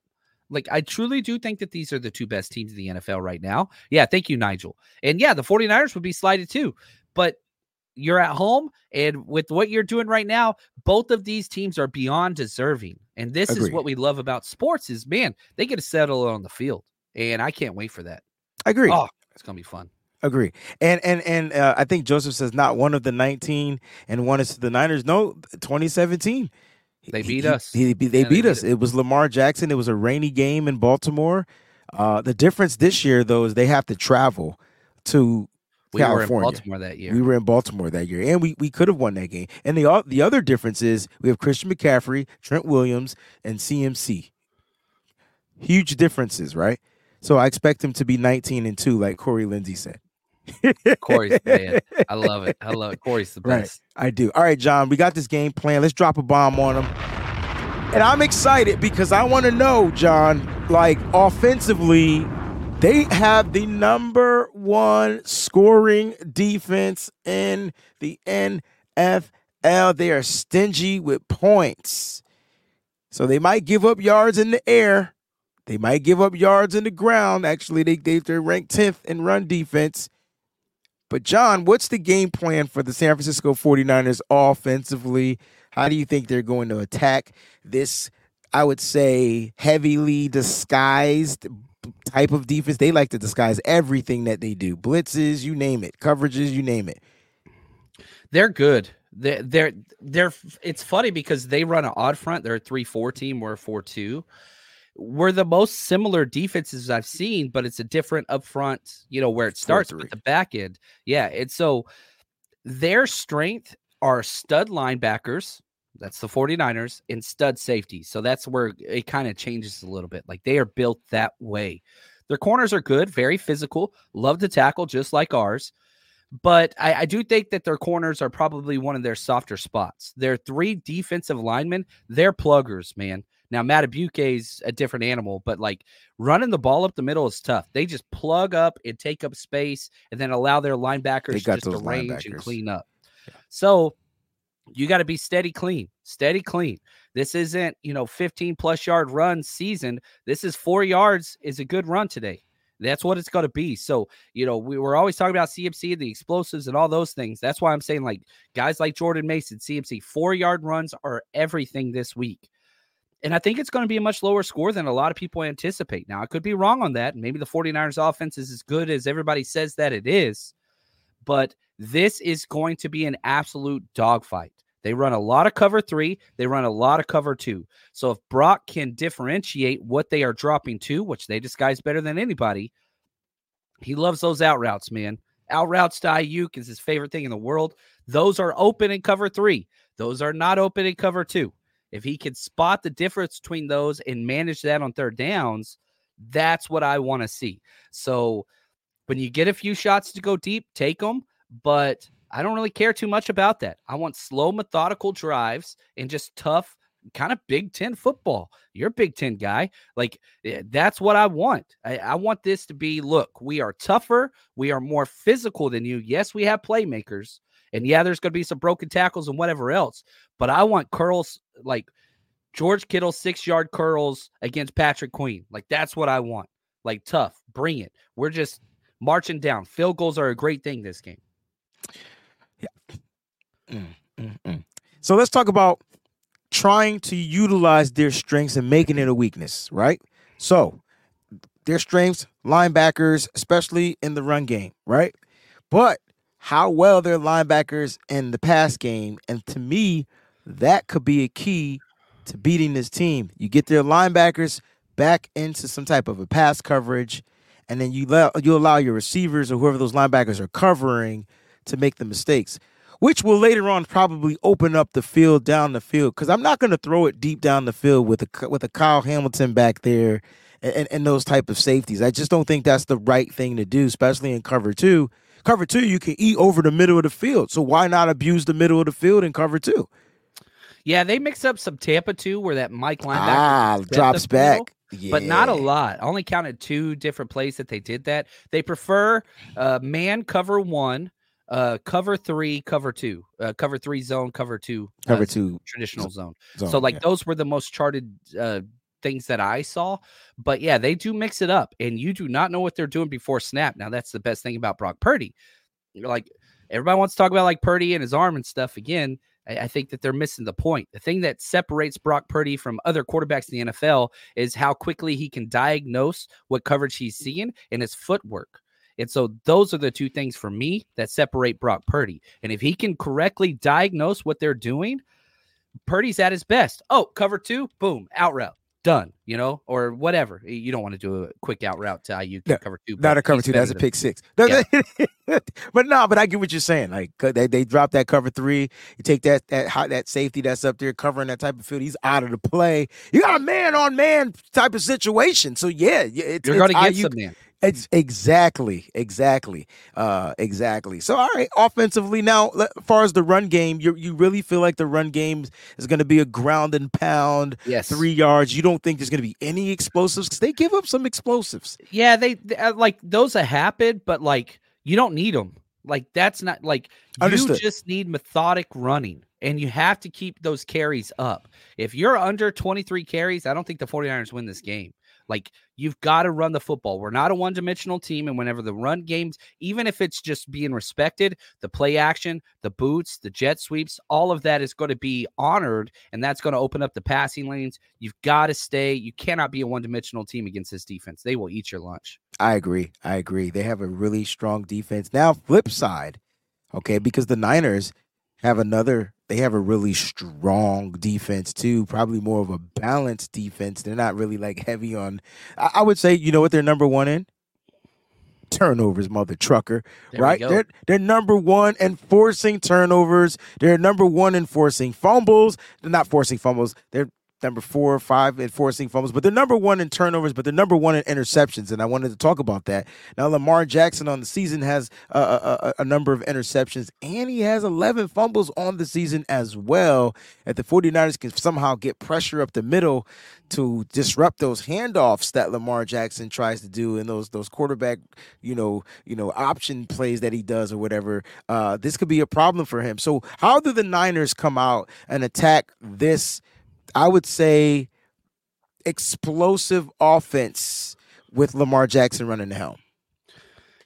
Like, I truly do think that these are the two best teams in the NFL right now. Yeah, thank you, Nigel. And yeah, the 49ers would be slighted too. But you're at home, and with what you're doing right now, both of these teams are beyond deserving. And this Agreed. is what we love about sports is man, they get to settle on the field. And I can't wait for that. I agree. Oh, it's gonna be fun. Agree. And and and uh, I think Joseph says not one of the 19 and one is the Niners. No, 2017. They beat he, us. He, he, they, yeah, beat they us. Beat it was Lamar Jackson. It was a rainy game in Baltimore. Uh, the difference this year, though, is they have to travel to we California. were in Baltimore that year. We were in Baltimore that year, and we, we could have won that game. And the the other difference is we have Christian McCaffrey, Trent Williams, and CMC. Huge differences, right? So I expect him to be 19 and two, like Corey Lindsey said. Corey's man. I love it. I love it. Corey's the best. Right. I do. All right, John, we got this game plan. Let's drop a bomb on him. And I'm excited because I want to know, John, like offensively, they have the number one scoring defense in the NFL. They are stingy with points. So they might give up yards in the air. They might give up yards in the ground. Actually, they, they, they're ranked 10th in run defense. But, John, what's the game plan for the San Francisco 49ers offensively? How do you think they're going to attack this, I would say, heavily disguised type of defense? They like to disguise everything that they do blitzes, you name it, coverages, you name it. They're good. They're, they're they're it's funny because they run an odd front. They're a three four team. We're a four two. We're the most similar defenses I've seen, but it's a different up front. You know where it starts with the back end. Yeah, and so their strength are stud linebackers. That's the 49ers and stud safety. So that's where it kind of changes a little bit. Like they are built that way. Their corners are good, very physical, love to tackle just like ours. But I, I, do think that their corners are probably one of their softer spots. Their three defensive linemen, they're pluggers, man. Now, Madubuike's a different animal, but like running the ball up the middle is tough. They just plug up and take up space and then allow their linebackers just to range and clean up. Yeah. So you got to be steady clean, steady clean. This isn't, you know, 15 plus yard run season. This is four yards is a good run today. That's what it's going to be. So, you know, we were always talking about CMC, the explosives, and all those things. That's why I'm saying, like, guys like Jordan Mason, CMC, four yard runs are everything this week. And I think it's going to be a much lower score than a lot of people anticipate. Now, I could be wrong on that. Maybe the 49ers offense is as good as everybody says that it is. But this is going to be an absolute dogfight. They run a lot of cover three. They run a lot of cover two. So if Brock can differentiate what they are dropping to, which they disguise better than anybody, he loves those out routes, man. Out routes to Aiyuk is his favorite thing in the world. Those are open in cover three. Those are not open in cover two. If he can spot the difference between those and manage that on third downs, that's what I want to see. So when you get a few shots to go deep, take them. But I don't really care too much about that. I want slow, methodical drives and just tough, kind of Big Ten football. You're a Big Ten guy. Like, eh, that's what I want. I, I, want this to be look, we are tougher. We are more physical than you. Yes, we have playmakers. And yeah, there's going to be some broken tackles and whatever else. But I want curls like George Kittle six yard curls against Patrick Queen. Like, that's what I want. Like, tough. Bring it. We're just marching down. Field goals are a great thing this game. Yeah. Mm, mm, mm. So let's talk about trying to utilize their strengths and making it a weakness, right? So their strengths, linebackers, especially in the run game, right? But how well their linebackers in the pass game, and to me, that could be a key to beating this team. You get their linebackers back into some type of a pass coverage, and then you let you allow your receivers or whoever those linebackers are covering to make the mistakes, which will later on probably open up the field down the field. Because I'm not going to throw it deep down the field with a with a Kyle Hamilton back there and, and those type of safeties. I just don't think that's the right thing to do, especially in cover two. Cover two, you can eat over the middle of the field. So why not abuse the middle of the field in cover two? Yeah, they mix up some Tampa too, where that Mike linebacker ah, drops back. Yeah. But not a lot. I only counted two different plays that they did that. They prefer uh, man cover one uh cover three cover two uh cover three zone cover two uh, cover two traditional zone, zone. So like yeah. those were the most charted uh things that i saw. But yeah they do mix it up and you do not know what they're doing before snap. Now that's the best thing about brock purdy. You're like everybody wants to talk about like purdy and his arm and stuff again. I, I think that they're missing the point. The thing that separates brock purdy from other quarterbacks in the nfl is how quickly he can diagnose what coverage he's seeing and his footwork and so those are the two things for me that separate Brock Purdy. And if he can correctly diagnose what they're doing, Purdy's at his best. Oh, cover two, boom, out route, done. You know, or whatever. You don't want to do a quick out route to Aiyuk no, cover two. Not a cover two. That's a pick six. Yeah. but no, but I get what you're saying. Like they, they drop that cover three. You take that that hot that safety that's up there covering that type of field. He's out of the play. You got a man on man type of situation. So yeah, it's, you're going to get Aiyuk, some man. It's exactly, exactly, uh, exactly. So, all right, offensively now, as far as the run game, you you really feel like the run game is going to be a ground and pound, yes, three yards. You don't think there's going to be any explosives because they give up some explosives. Yeah, they, they uh, like those have happened, but like you don't need them. Like that's not like you Understood. just need methodic running and you have to keep those carries up. If you're under 23 carries, I don't think the 49ers win this game. Like you've got to run the football. We're not a one dimensional team. And whenever the run games, even if it's just being respected, the play action, the boots, the jet sweeps, all of that is going to be honored. And that's going to open up the passing lanes. You've got to stay. You cannot be a one dimensional team against this defense. They will eat your lunch. I agree. I agree. They have a really strong defense. Now, flip side, okay, because the Niners have another. They have a really strong defense too. Probably more of a balanced defense. They're not really like heavy on. I, I would say you know what they're number one in turnovers, mother trucker. There right? They're they're number one in forcing turnovers. They're number one in forcing fumbles. They're not forcing fumbles. They're number four five in forcing fumbles, but they're number one in turnovers, but they're number one in interceptions. And I wanted to talk about that. Now, Lamar Jackson on the season has a, a, a- a number of interceptions, and he has 11 fumbles on the season as well. If the 49ers can somehow get pressure up the middle to disrupt those handoffs that Lamar Jackson tries to do and those those quarterback, you know, you know, option plays that he does or whatever, uh, this could be a problem for him. So how do the Niners come out and attack this I would say explosive offense with Lamar Jackson running the helm.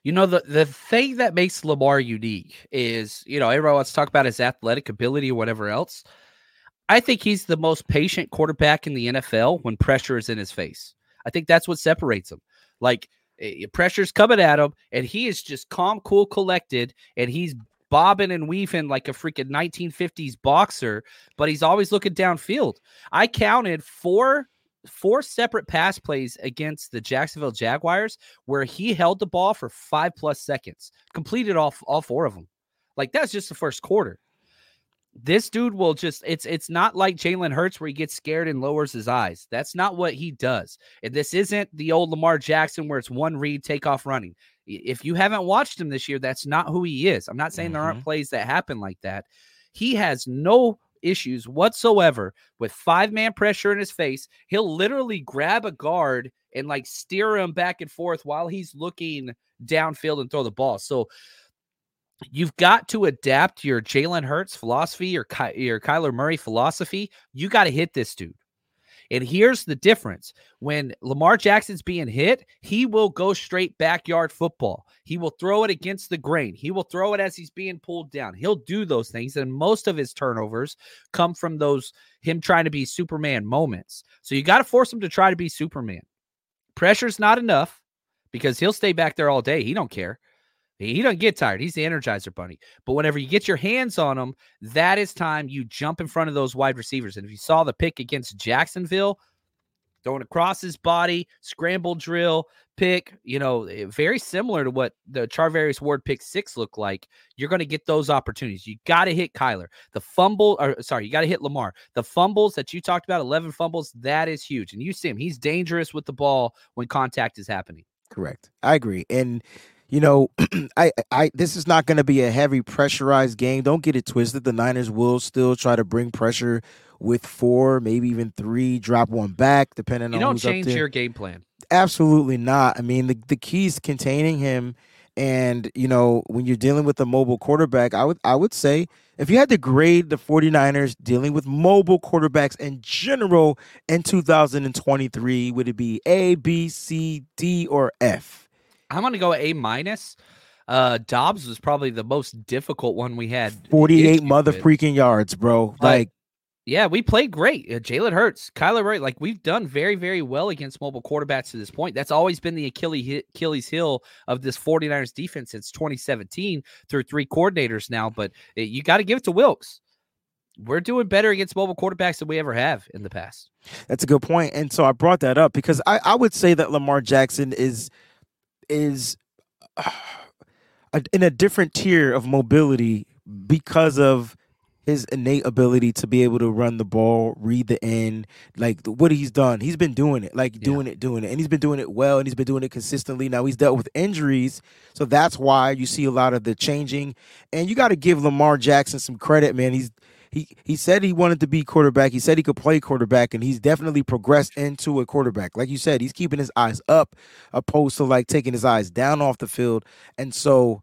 You know, the, the thing that makes Lamar unique is, you know, everyone wants to talk about his athletic ability or whatever else. I think he's the most patient quarterback in the NFL when pressure is in his face. I think that's what separates him. Like, eh, pressure's coming at him, and he is just calm, cool, collected, and he's bobbing and weaving like a freaking 1950s boxer, but he's always looking downfield. I counted four four separate pass plays against the Jacksonville Jaguars where he held the ball for five plus seconds, completed all all four of them. Like that's just the first quarter. This dude will just it's it's not like Jalen Hurts where he gets scared and lowers his eyes. That's not what he does. And this isn't the old Lamar Jackson where it's one read, take off running. If you haven't watched him this year, that's not who he is. I'm not saying there aren't mm-hmm. plays that happen like that. He has no issues whatsoever with five man pressure in his face. He'll literally grab a guard and like steer him back and forth while he's looking downfield and throw the ball. So you've got to adapt your Jalen Hurts philosophy or Ky- your Kyler Murray philosophy. You got to hit this dude. And here's the difference. When Lamar Jackson's being hit, he will go straight backyard football. He will throw it against the grain. He will throw it as he's being pulled down. He'll do those things. And most of his turnovers come from those him trying to be Superman moments. So you got to force him to try to be Superman. Pressure's not enough because he'll stay back there all day. He don't care. He doesn't get tired. He's the Energizer Bunny. But whenever you get your hands on him, that is time you jump in front of those wide receivers. And if you saw the pick against Jacksonville, throwing across his body, scramble drill, pick, you know, eh, very similar to what the Charvarius Ward pick six looked like. You're going to get those opportunities. You got to hit Kyler. The fumble, or sorry, you got to hit Lamar. The fumbles that you talked about, 11 fumbles, that is huge. And you see him, he's dangerous with the ball when contact is happening. Correct. I agree. And you know, I, I this is not going to be a heavy pressurized game. Don't get it twisted. The Niners will still try to bring pressure with four, maybe even three, drop one back, depending You on You don't change your game plan. Absolutely not. I mean, the the key is containing him. And, you know, when you're dealing with a mobile quarterback, I would I would say if you had to grade the 49ers dealing with mobile quarterbacks in general in 2023, would it be A, B, C, D, or F? I'm going to go A minus. Uh, Dobbs was probably the most difficult one we had. 48 issues mother with. freaking yards, bro. Like Yeah, we played great. Uh, Jalen Hurts, Kyler Murray, like we've done very, very well against mobile quarterbacks to this point. That's always been the Achilles Achilles heel of this 49ers defense since 2017 through three coordinators now. But you got to give it to Wilks. We're doing better against mobile quarterbacks than we ever have in the past. That's a good point. And so I brought that up because I, I would say that Lamar Jackson is is uh, in a different tier of mobility because of his innate ability to be able to run the ball, read the end, like what he's done. He's been doing it, like doing it, doing it, and he's been doing it well, and he's been doing it consistently. Now he's dealt with injuries, so that's why you see a lot of the changing. And you got to give Lamar Jackson some credit, man. He's he he said he wanted to be quarterback. He said he could play quarterback, and he's definitely progressed into a quarterback. Like you said, he's keeping his eyes up, opposed to like taking his eyes down off the field. And so,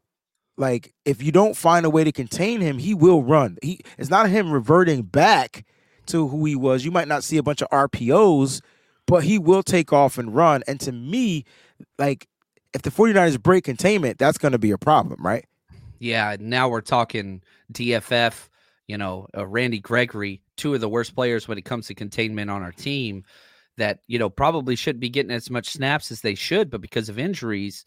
like, if you don't find a way to contain him, he will run. He it's not him reverting back to who he was. You might not see a bunch of RPOs, but he will take off and run. And to me, like, if the 49ers break containment, that's going to be a problem, right? Yeah, now we're talking DFF, you know, uh, Randy Gregory, two of the worst players when it comes to containment on our team that, you know, probably shouldn't be getting as much snaps as they should, but because of injuries,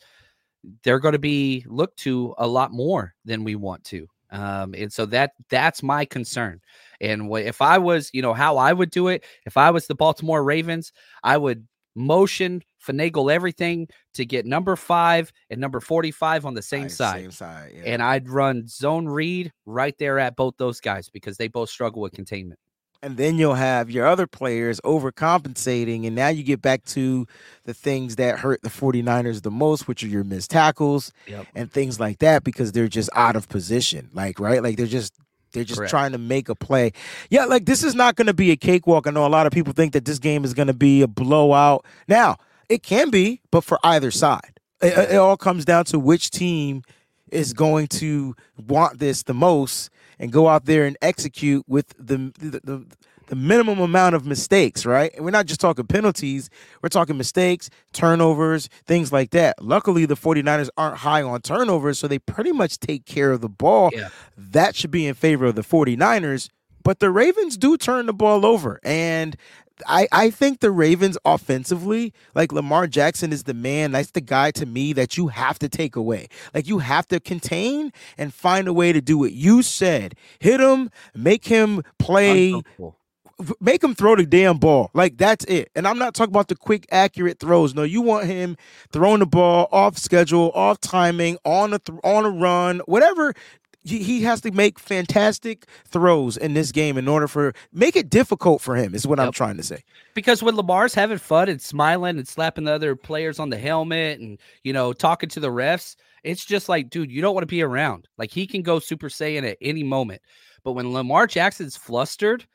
they're going to be looked to a lot more than we want to. Um, and so that that's my concern. And if I was, you know, how I would do it, if I was the Baltimore Ravens, I would motion, finagle everything to get number five and number 45 on the same Right, side. Same side. Yeah. And I'd run zone read right there at both those guys because they both struggle with containment. and then you'll have your other players overcompensating and now you get back to the things that hurt the 49ers the most which are your missed tackles Yep. and things like that because they're just out of position like right like they're just they're just Correct. trying to make a play yeah like this is not going to be a cakewalk i know a lot of people think that this game is going to be a blowout now it can be but for either side it, it all comes down to which team is going to want this the most and go out there and execute with the the, the, the minimum amount of mistakes, right? And we're not just talking penalties, we're talking mistakes, turnovers, things like that. Luckily, the 49ers aren't high on turnovers, so they pretty much take care of the ball. Yeah. That should be in favor of the 49ers. But the Ravens do turn the ball over. And I, I think the Ravens offensively, like Lamar Jackson is the man. That's the guy to me that you have to take away. Like you have to contain and find a way to do what you said. Hit him, make him play make him throw the damn ball. Like that's it. And I'm not talking about the quick, accurate throws. No, you want him throwing the ball off schedule, off timing, on a th- on a run, whatever. He has to make fantastic throws in this game in order for make it difficult for him. Is what I'm trying to say. because when Lamar's having fun and smiling and slapping the other players on the helmet and you know talking to the refs, it's just like, dude, you don't want to be around. Like he can go Super Saiyan at any moment. But when Lamar Jackson's flustered,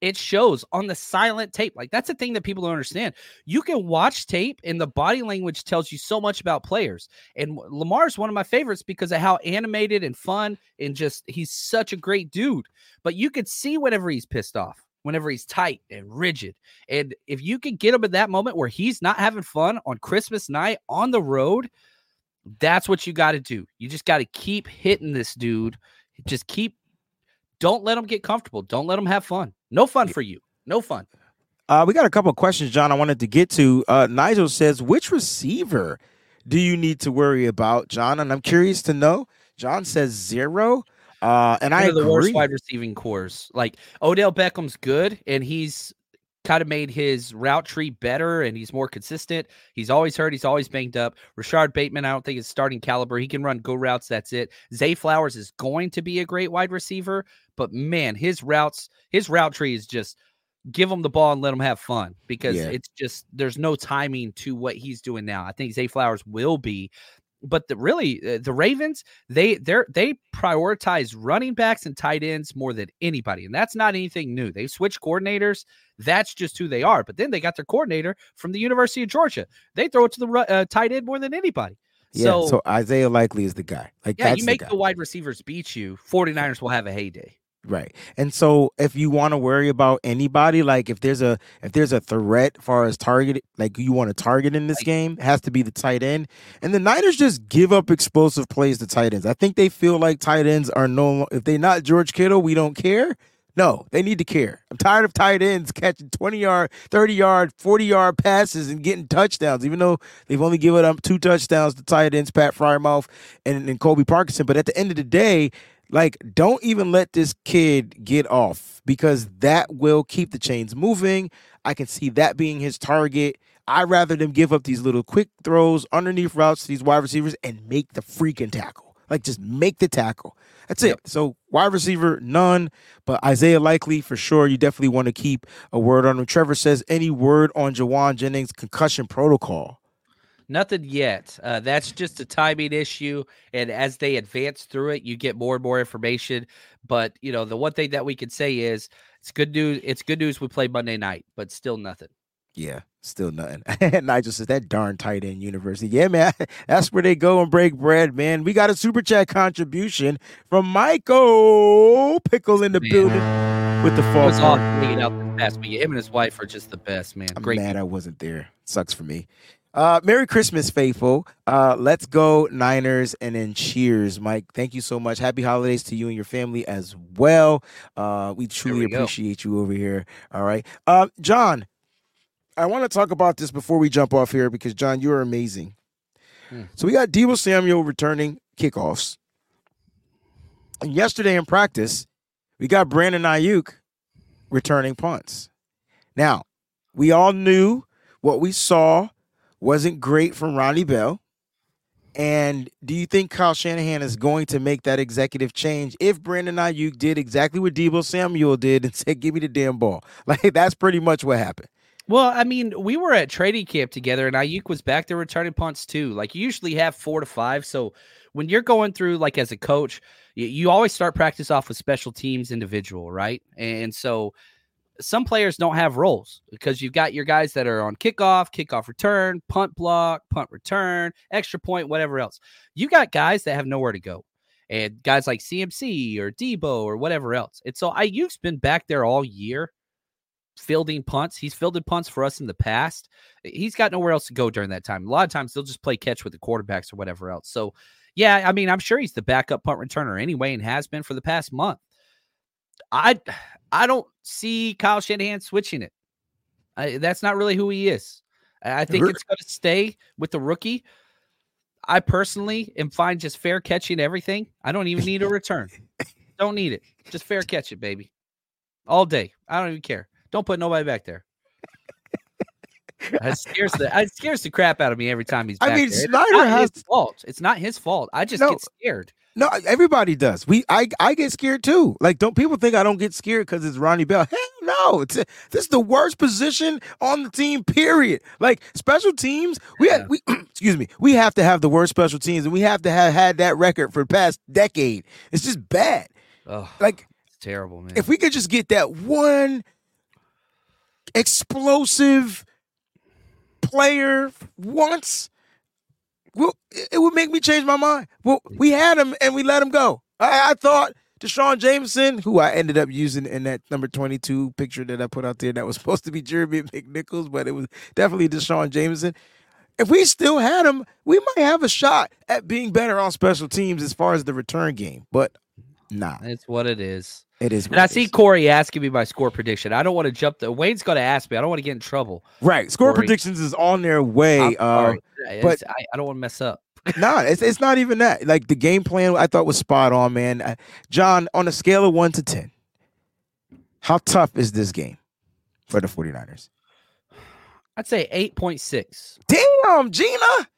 it shows on the silent tape. Like that's the thing that people don't understand. You can watch tape and the body language tells you so much about players. And Lamar's one of my favorites because of how animated and fun and just he's such a great dude. But you could see whenever he's pissed off, whenever he's tight and rigid. And if you can get him at that moment where he's not having fun on Christmas night on the road, that's what you got to do. You just got to keep hitting this dude. Just keep don't let them get comfortable. Don't let them have fun. No fun for you. No fun. Uh, we got a couple of questions, John. I wanted to get to. Uh, Nigel says, which receiver do you need to worry about, John? And I'm curious to know. John says zero. Uh, and I One of the agree. worst wide receiving cores. Like Odell Beckham's good, and he's kind of made his route tree better, and he's more consistent. He's always hurt. He's always banged up. Rashod Bateman, I don't think is starting caliber. He can run go routes. That's it. Zay Flowers is going to be a great wide receiver, but man, his routes, his route tree is just give him the ball and let him have fun because Yeah. it's just there's no timing to what he's doing now. I think Zay Flowers will be. But the really uh, the Ravens they they're they prioritize running backs and tight ends more than anybody, and that's not anything new. They switched coordinators. That's just who they are. But then they got their coordinator from the University of Georgia. They throw it to the uh, tight end more than anybody. Yeah, so, so, Isaiah Likely is the guy. Like yeah, you make the the, wide receivers beat you. 49ers will have a heyday. Right. And so if you want to worry about anybody, like if there's a if there's a threat far as target like you want to target in this game, it has to be the tight end. And the Niners just give up explosive plays to tight ends. I think they feel like tight ends are no if they're not George Kittle, we don't care. No, they need to care. I'm tired of tight ends catching 20 yard, 30 yard, 40 yard passes and getting touchdowns, even though they've only given up two touchdowns to tight ends, Pat Freiermuth and, and Colby Parkinson. But at the end of the day, like, don't even let this kid get off because that will keep the chains moving. I can see that being his target. I'd rather them give up these little quick throws underneath routes to these wide receivers and make the freaking tackle. Like, just make the tackle. That's it. So, wide receiver, none, but Isaiah Likely for sure. You definitely want to keep a word on him. Trevor says, any word on Jauan Jennings' concussion protocol? Nothing yet. Uh, that's just a timing issue, and as they advance through it, you get more and more information. But you know, the one thing that we can say is it's good news. It's good news we play Monday night, but still nothing. Yeah, still nothing. Nigel says that darn tight end university. Yeah, man, that's where they go and break bread, man. We got a super chat contribution from Michael Pickle in the Man. building with the It fall. was card. awesome to get out this past week. Him and his wife are just the best, man. I'm Great. mad I wasn't there. Sucks for me. Uh, Merry Christmas, faithful. Uh, let's go Niners, and then cheers, Mike. Thank you so much. Happy holidays to you and your family as well. Uh, we truly we go. appreciate you over here. All right, uh, John. I want to talk about this before we jump off here because John, you are amazing. Hmm. So we got Deebo Samuel returning kickoffs. And yesterday in practice, we got Brandon Aiyuk returning punts. Now, we all knew what we saw wasn't great from Ronnie Bell. And do you think Kyle Shanahan is going to make that executive change if Brandon Aiyuk did exactly what Deebo Samuel did and said, "Give me the damn ball"? Like that's pretty much what happened. Well, I mean, we were at training camp together, and Aiyuk was back there returning punts too. Like you usually have four to five. So when you're going through, like as a coach, you, you always start practice off with special teams individual, right? And so some players don't have roles because you've got your guys that are on kickoff, kickoff return, punt block, punt return, extra point, whatever else. You got guys that have nowhere to go. And guys like CMC or Deebo or whatever else. And so Aiyuk's been back there all year fielding punts. He's fielded punts for us in the past. He's got nowhere else to go during that time. A lot of times they'll just play catch with the quarterbacks or whatever else. So, yeah, I mean, I'm sure he's the backup punt returner anyway and has been for the past month. I I don't see Kyle Shanahan switching it. I, that's not really who he is. I think it's going to stay with the rookie. I personally am fine just fair catching everything. I don't even need a return. don't need it. Just fair catch it, baby. All day. I don't even care. Don't put nobody back there. It scares the it scares the crap out of me every time he's. I mean, there. It's Snyder not has- his fault. It's not his fault. I just No. get scared. No, everybody does. We I I get scared too. Like, don't people think I don't get scared because it's Ronnie Bell? Hell no. It's a, this is the worst position on the team. Period. Like special teams, we Yeah. had we excuse me. We have to have the worst special teams, and we have to have had that record for the past decade. It's just bad. Oh, Like it's terrible, man. if we could just get that one explosive player once, well, it it would make me change my mind. Well, we had him and we let him go. I, I thought Deshaun Jameson, who I ended up using in that number 22 picture that I put out there, that was supposed to be Jeremy McNichols, but it was definitely Deshaun Jameson. If we still had him, we might have a shot at being better on special teams as far as the return game. But nah, it's what it is. It is. And I see. Corey asking me my score prediction. I don't want to jump the Wayne's going to ask me. I don't want to get in trouble. Right. Score Corey. predictions is on their way. Uh, but- I, I don't want to mess up. nah, it's, it's not even that. Like the game plan I thought was spot on, man. John, on a scale of one to 10, how tough is this game for the 49ers? I'd say 8.6. Damn, Gina.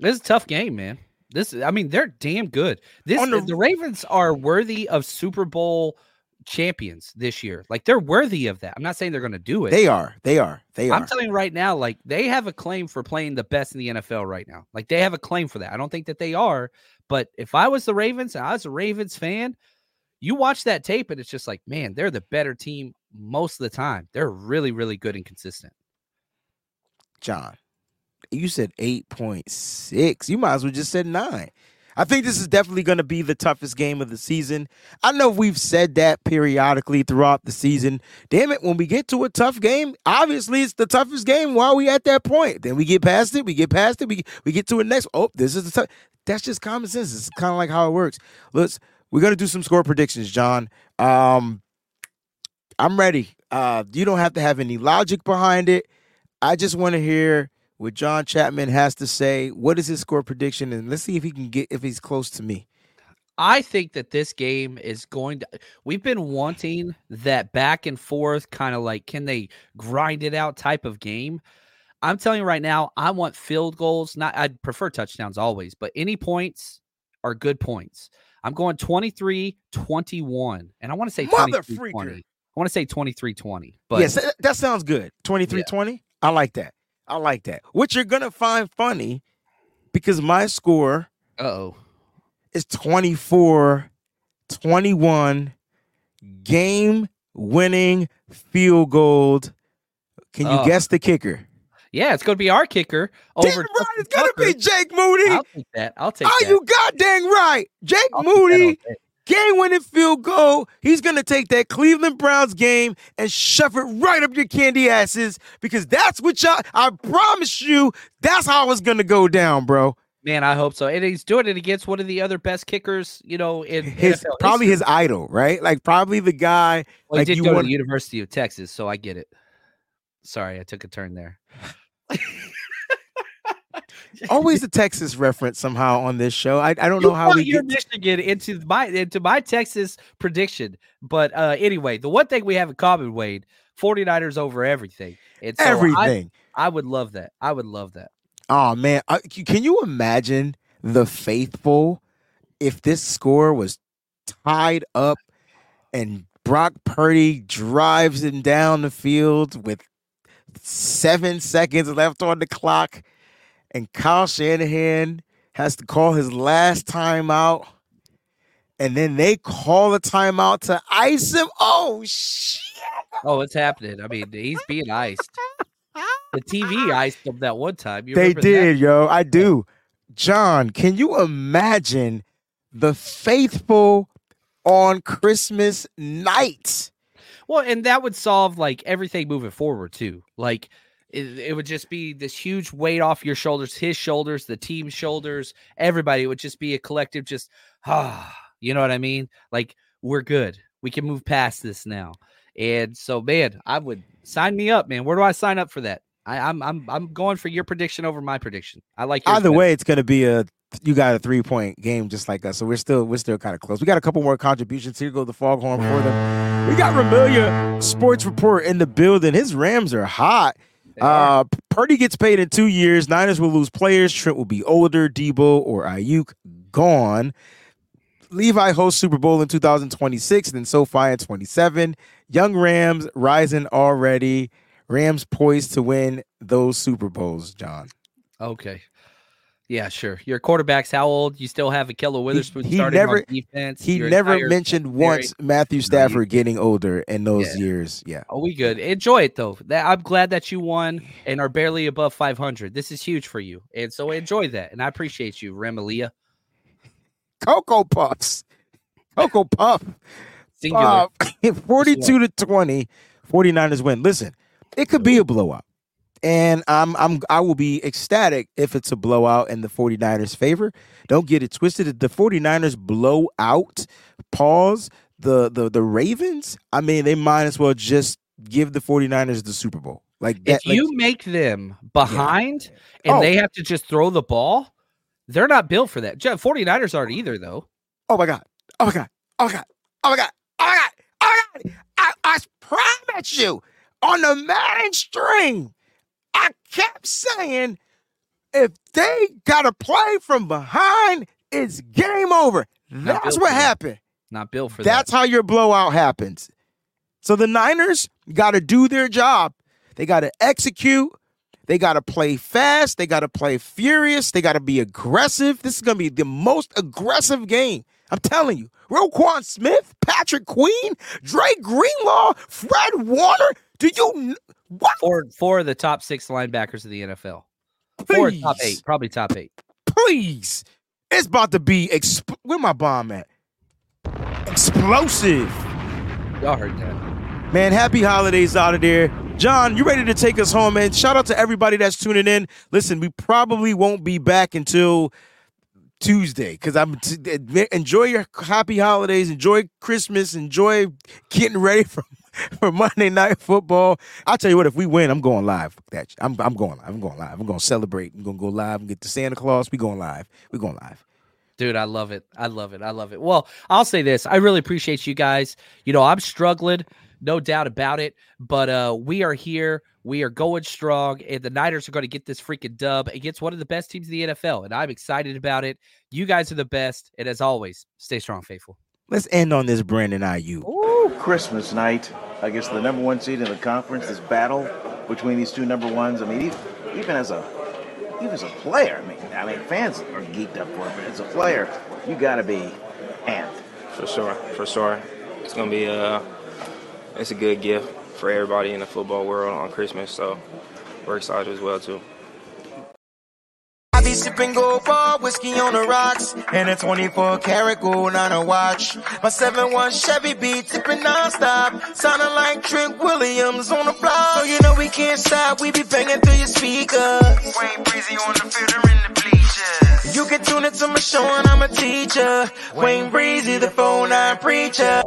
This is a tough game, man. This I mean, they're damn good. This the- the, Ravens are worthy of Super Bowl champions this year. Like they're worthy of that. I'm not saying they're going to do it. They are. They are. They are. I'm telling you right now, like they have a claim for playing the best in the NFL right now. Like they have a claim for that. I don't think that they are, but if I was the Ravens and I was a Ravens fan, you watch that tape and it's just like, man, they're the better team most of the time. They're really, really good and consistent. John, you said 8.6. You might as well just said nine. I think this is definitely going to be the toughest game of the season. I know we've said that periodically throughout the season. Damn it, when we get to a tough game, obviously it's the toughest game while we at that point. Then we get past it, we get past it, we, we get to a next. Oh, this is the tough. That's just common sense. It's kind of like how it works. Let's we're gonna do some score predictions, John. Um, I'm ready. Uh, you don't have to have any logic behind it. I just want to hear what John Chapman has to say. What is his score prediction? And let's see if he can get if he's close to me. I think that this game is going to. We've been wanting that back and forth kind of like, can they grind it out type of game? I'm telling you right now, I want field goals. Not, I'd prefer touchdowns always, but any points are good points. I'm going 23 21. And I want to say Mother 23 20. I want to say 23 20. But yes, that, sounds good. 23-20. I like that. I like that. What you're gonna find funny, because my score oh. is 24 21 game winning field goal. Can you Oh. guess the kicker? Yeah, it's going to be our kicker Damn right, it's gonna be Jake Moody. I'll take that. I'll take Are that. you goddamn right? Jake I'll Moody. Game winning field goal. He's gonna take that Cleveland Browns game and shove it right up your candy asses because that's what y'all. I promise you, that's how it's gonna go down, bro. Man, I hope so. And he's doing it against one of the other best kickers, you know, in His NFL probably history. his idol, right? Like probably the guy. Well, he like did you go want- to the University of Texas, so I get it. Sorry, I took a turn there. Always a Texas reference somehow on this show. I, I don't You know how we your get. Michigan into my into my Texas prediction. But uh anyway, the one thing we have in common, Wade, 49ers over everything. And so everything. I, would love that. I would love that. Oh man, I, c- can you imagine the faithful if this score was tied up and Brock Purdy drives him down the field with seven seconds left on the clock, and Kyle Shanahan has to call his last timeout, and then they call a timeout to ice him. Oh shit! Oh, it's happening. I mean, he's being iced. The TV iced him that one time. You they remember that? did, yo. I do. John, can you imagine the faithful on Christmas night? Well, and that would solve like everything moving forward too. Like it, it would just be this huge weight off your shoulders, his shoulders, the team's shoulders, everybody. It would just be a collective, just ah, you know what I mean? Like we're good. We can move past this now. And so, man, I would sign me up, man. Where do I sign up for that? I, I'm I'm I'm going for your prediction over my prediction. I like Either better. way, it's gonna be a you got a three point game just like us. So we're still we're still kind of close. We got a couple more contributions. Here go the foghorn for them. We got Ramilia Sports Report in the building. His Rams are hot. Uh, Purdy gets paid in two years. Niners will lose players. Trent will be older. Deebo or Aiyuk gone. Levi hosts Super Bowl in 2026, then SoFi in 27. Young Rams rising already. Rams poised to win those Super Bowls, John. Okay. Yeah, sure. Your quarterback's how old? You still have Ahkello Witherspoon he starting never- on defense. He Your never mentioned secondary. once Matthew Stafford getting older in those Yeah. years. Yeah. Oh, we good. Enjoy it though. That I'm glad that you won and are barely above 500. This is huge for you, and so enjoy that. And I appreciate you, Remalia. Cocoa Puffs. Cocoa Puff. Singular. Uh, 42 to 20, 49ers win. Listen, it could be a blowout. And I'm I'm I will be ecstatic if it's a blowout in the 49ers favor. Don't get it twisted. If the 49ers blow out, pause the the the Ravens, I mean they might as well just give the 49ers the Super Bowl. Like that if like- you make them behind and Oh. they have to just throw the ball, they're not built for that. Je- 49ers aren't either, though. Oh my god. Oh my god. Oh my god. Oh my god. Oh my god. Oh my god. I, I promise you, on the Madden string, I kept saying, if they gotta play from behind, it's game over. Not That's what for that. happened. Not built for That's that. how your blowout happens. So the Niners got to do their job. They got to execute. They got to play fast. They got to play furious. They got to be aggressive. This is going to be the most aggressive game. I'm telling you. Roquan Smith, Patrick Queen, Dre Greenlaw, Fred Warner. Do you what? Four, four of the top six linebackers of the NFL. Four top eight, probably top eight. Please. It's about to be exp- where my bomb at? Explosive. Y'all heard that. Man, happy holidays out of there. John, you ready to take us home, man? Shout out to everybody that's tuning in. Listen, we probably won't be back until Tuesday because I'm t- eh, enjoy your happy holidays, enjoy Christmas, enjoy getting ready for for Monday Night Football. I'll tell you what, if we win, I'm going live. Fuck That shit. I'm I'm going live. I'm going live. I'm going to celebrate. I'm going to go live and get to Santa Claus. We going live. We going live. Dude, I love it. I love it. I love it. Well, I'll say this. I really appreciate you guys. You know, I'm struggling, no doubt about it. But uh we are here. We are going strong, and the Niners are going to get this freaking dub against one of the best teams in the NFL. And I'm excited about it. You guys are the best. And as always, stay strong, faithful. Let's end on this Brandon Aiyuk. Ooh, Christmas night. I guess the number one seed in the conference, this battle between these two number ones. I mean, even, as a even as a player, I mean, I mean, fans are geeked up for it, but as a player, you got to be amped. For sure, for sure. It's gonna be a, it's a good gift for everybody in the football world on Christmas. So we're excited as well too. I sipping gold bar, whiskey on the rocks, and a 24 karat gold on a watch. My 7-1 Chevy be tipping non-stop, sounding like Trent Williams on the block. So you know we can't stop, we be banging through your speakers. Wayne Breezie on the field or in the bleachers. You can tune into my show and I'm a teacher. Wayne Breezie, the phone nine preacher.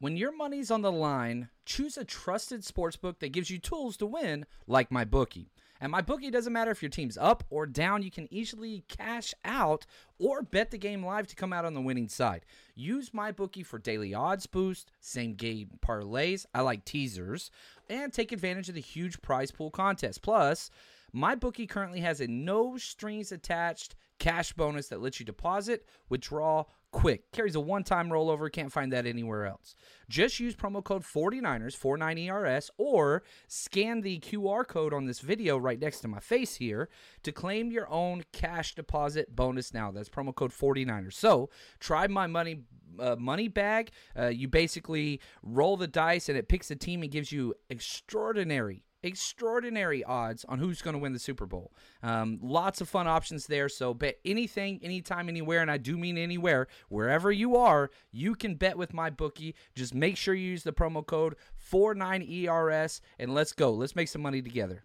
When your money's on the line, choose a trusted sportsbook that gives you tools to win, like MyBookie. And MyBookie doesn't matter if your team's up or down, you can easily cash out or bet the game live to come out on the winning side. Use MyBookie for daily odds boost, same game parlays, I like teasers, and take advantage of the huge prize pool contest. Plus, MyBookie currently has a no strings attached cash bonus that lets you deposit, withdraw quick. Carries a one time rollover. Can't find that anywhere else. Just use promo code 49ers, 49ERS, or scan the QR code on this video right next to my face here to claim your own cash deposit bonus now. That's promo code 49ers. So try my money. Uh, money bag. Uh, you basically roll the dice and it picks a team and gives you extraordinary extraordinary odds on who's going to win the Super Bowl. Um, lots of fun options there. So bet anything, anytime, anywhere, and I do mean anywhere, wherever you are, you can bet with MyBookie. Just make sure you use the promo code 49ERS and let's go. Let's make some money together.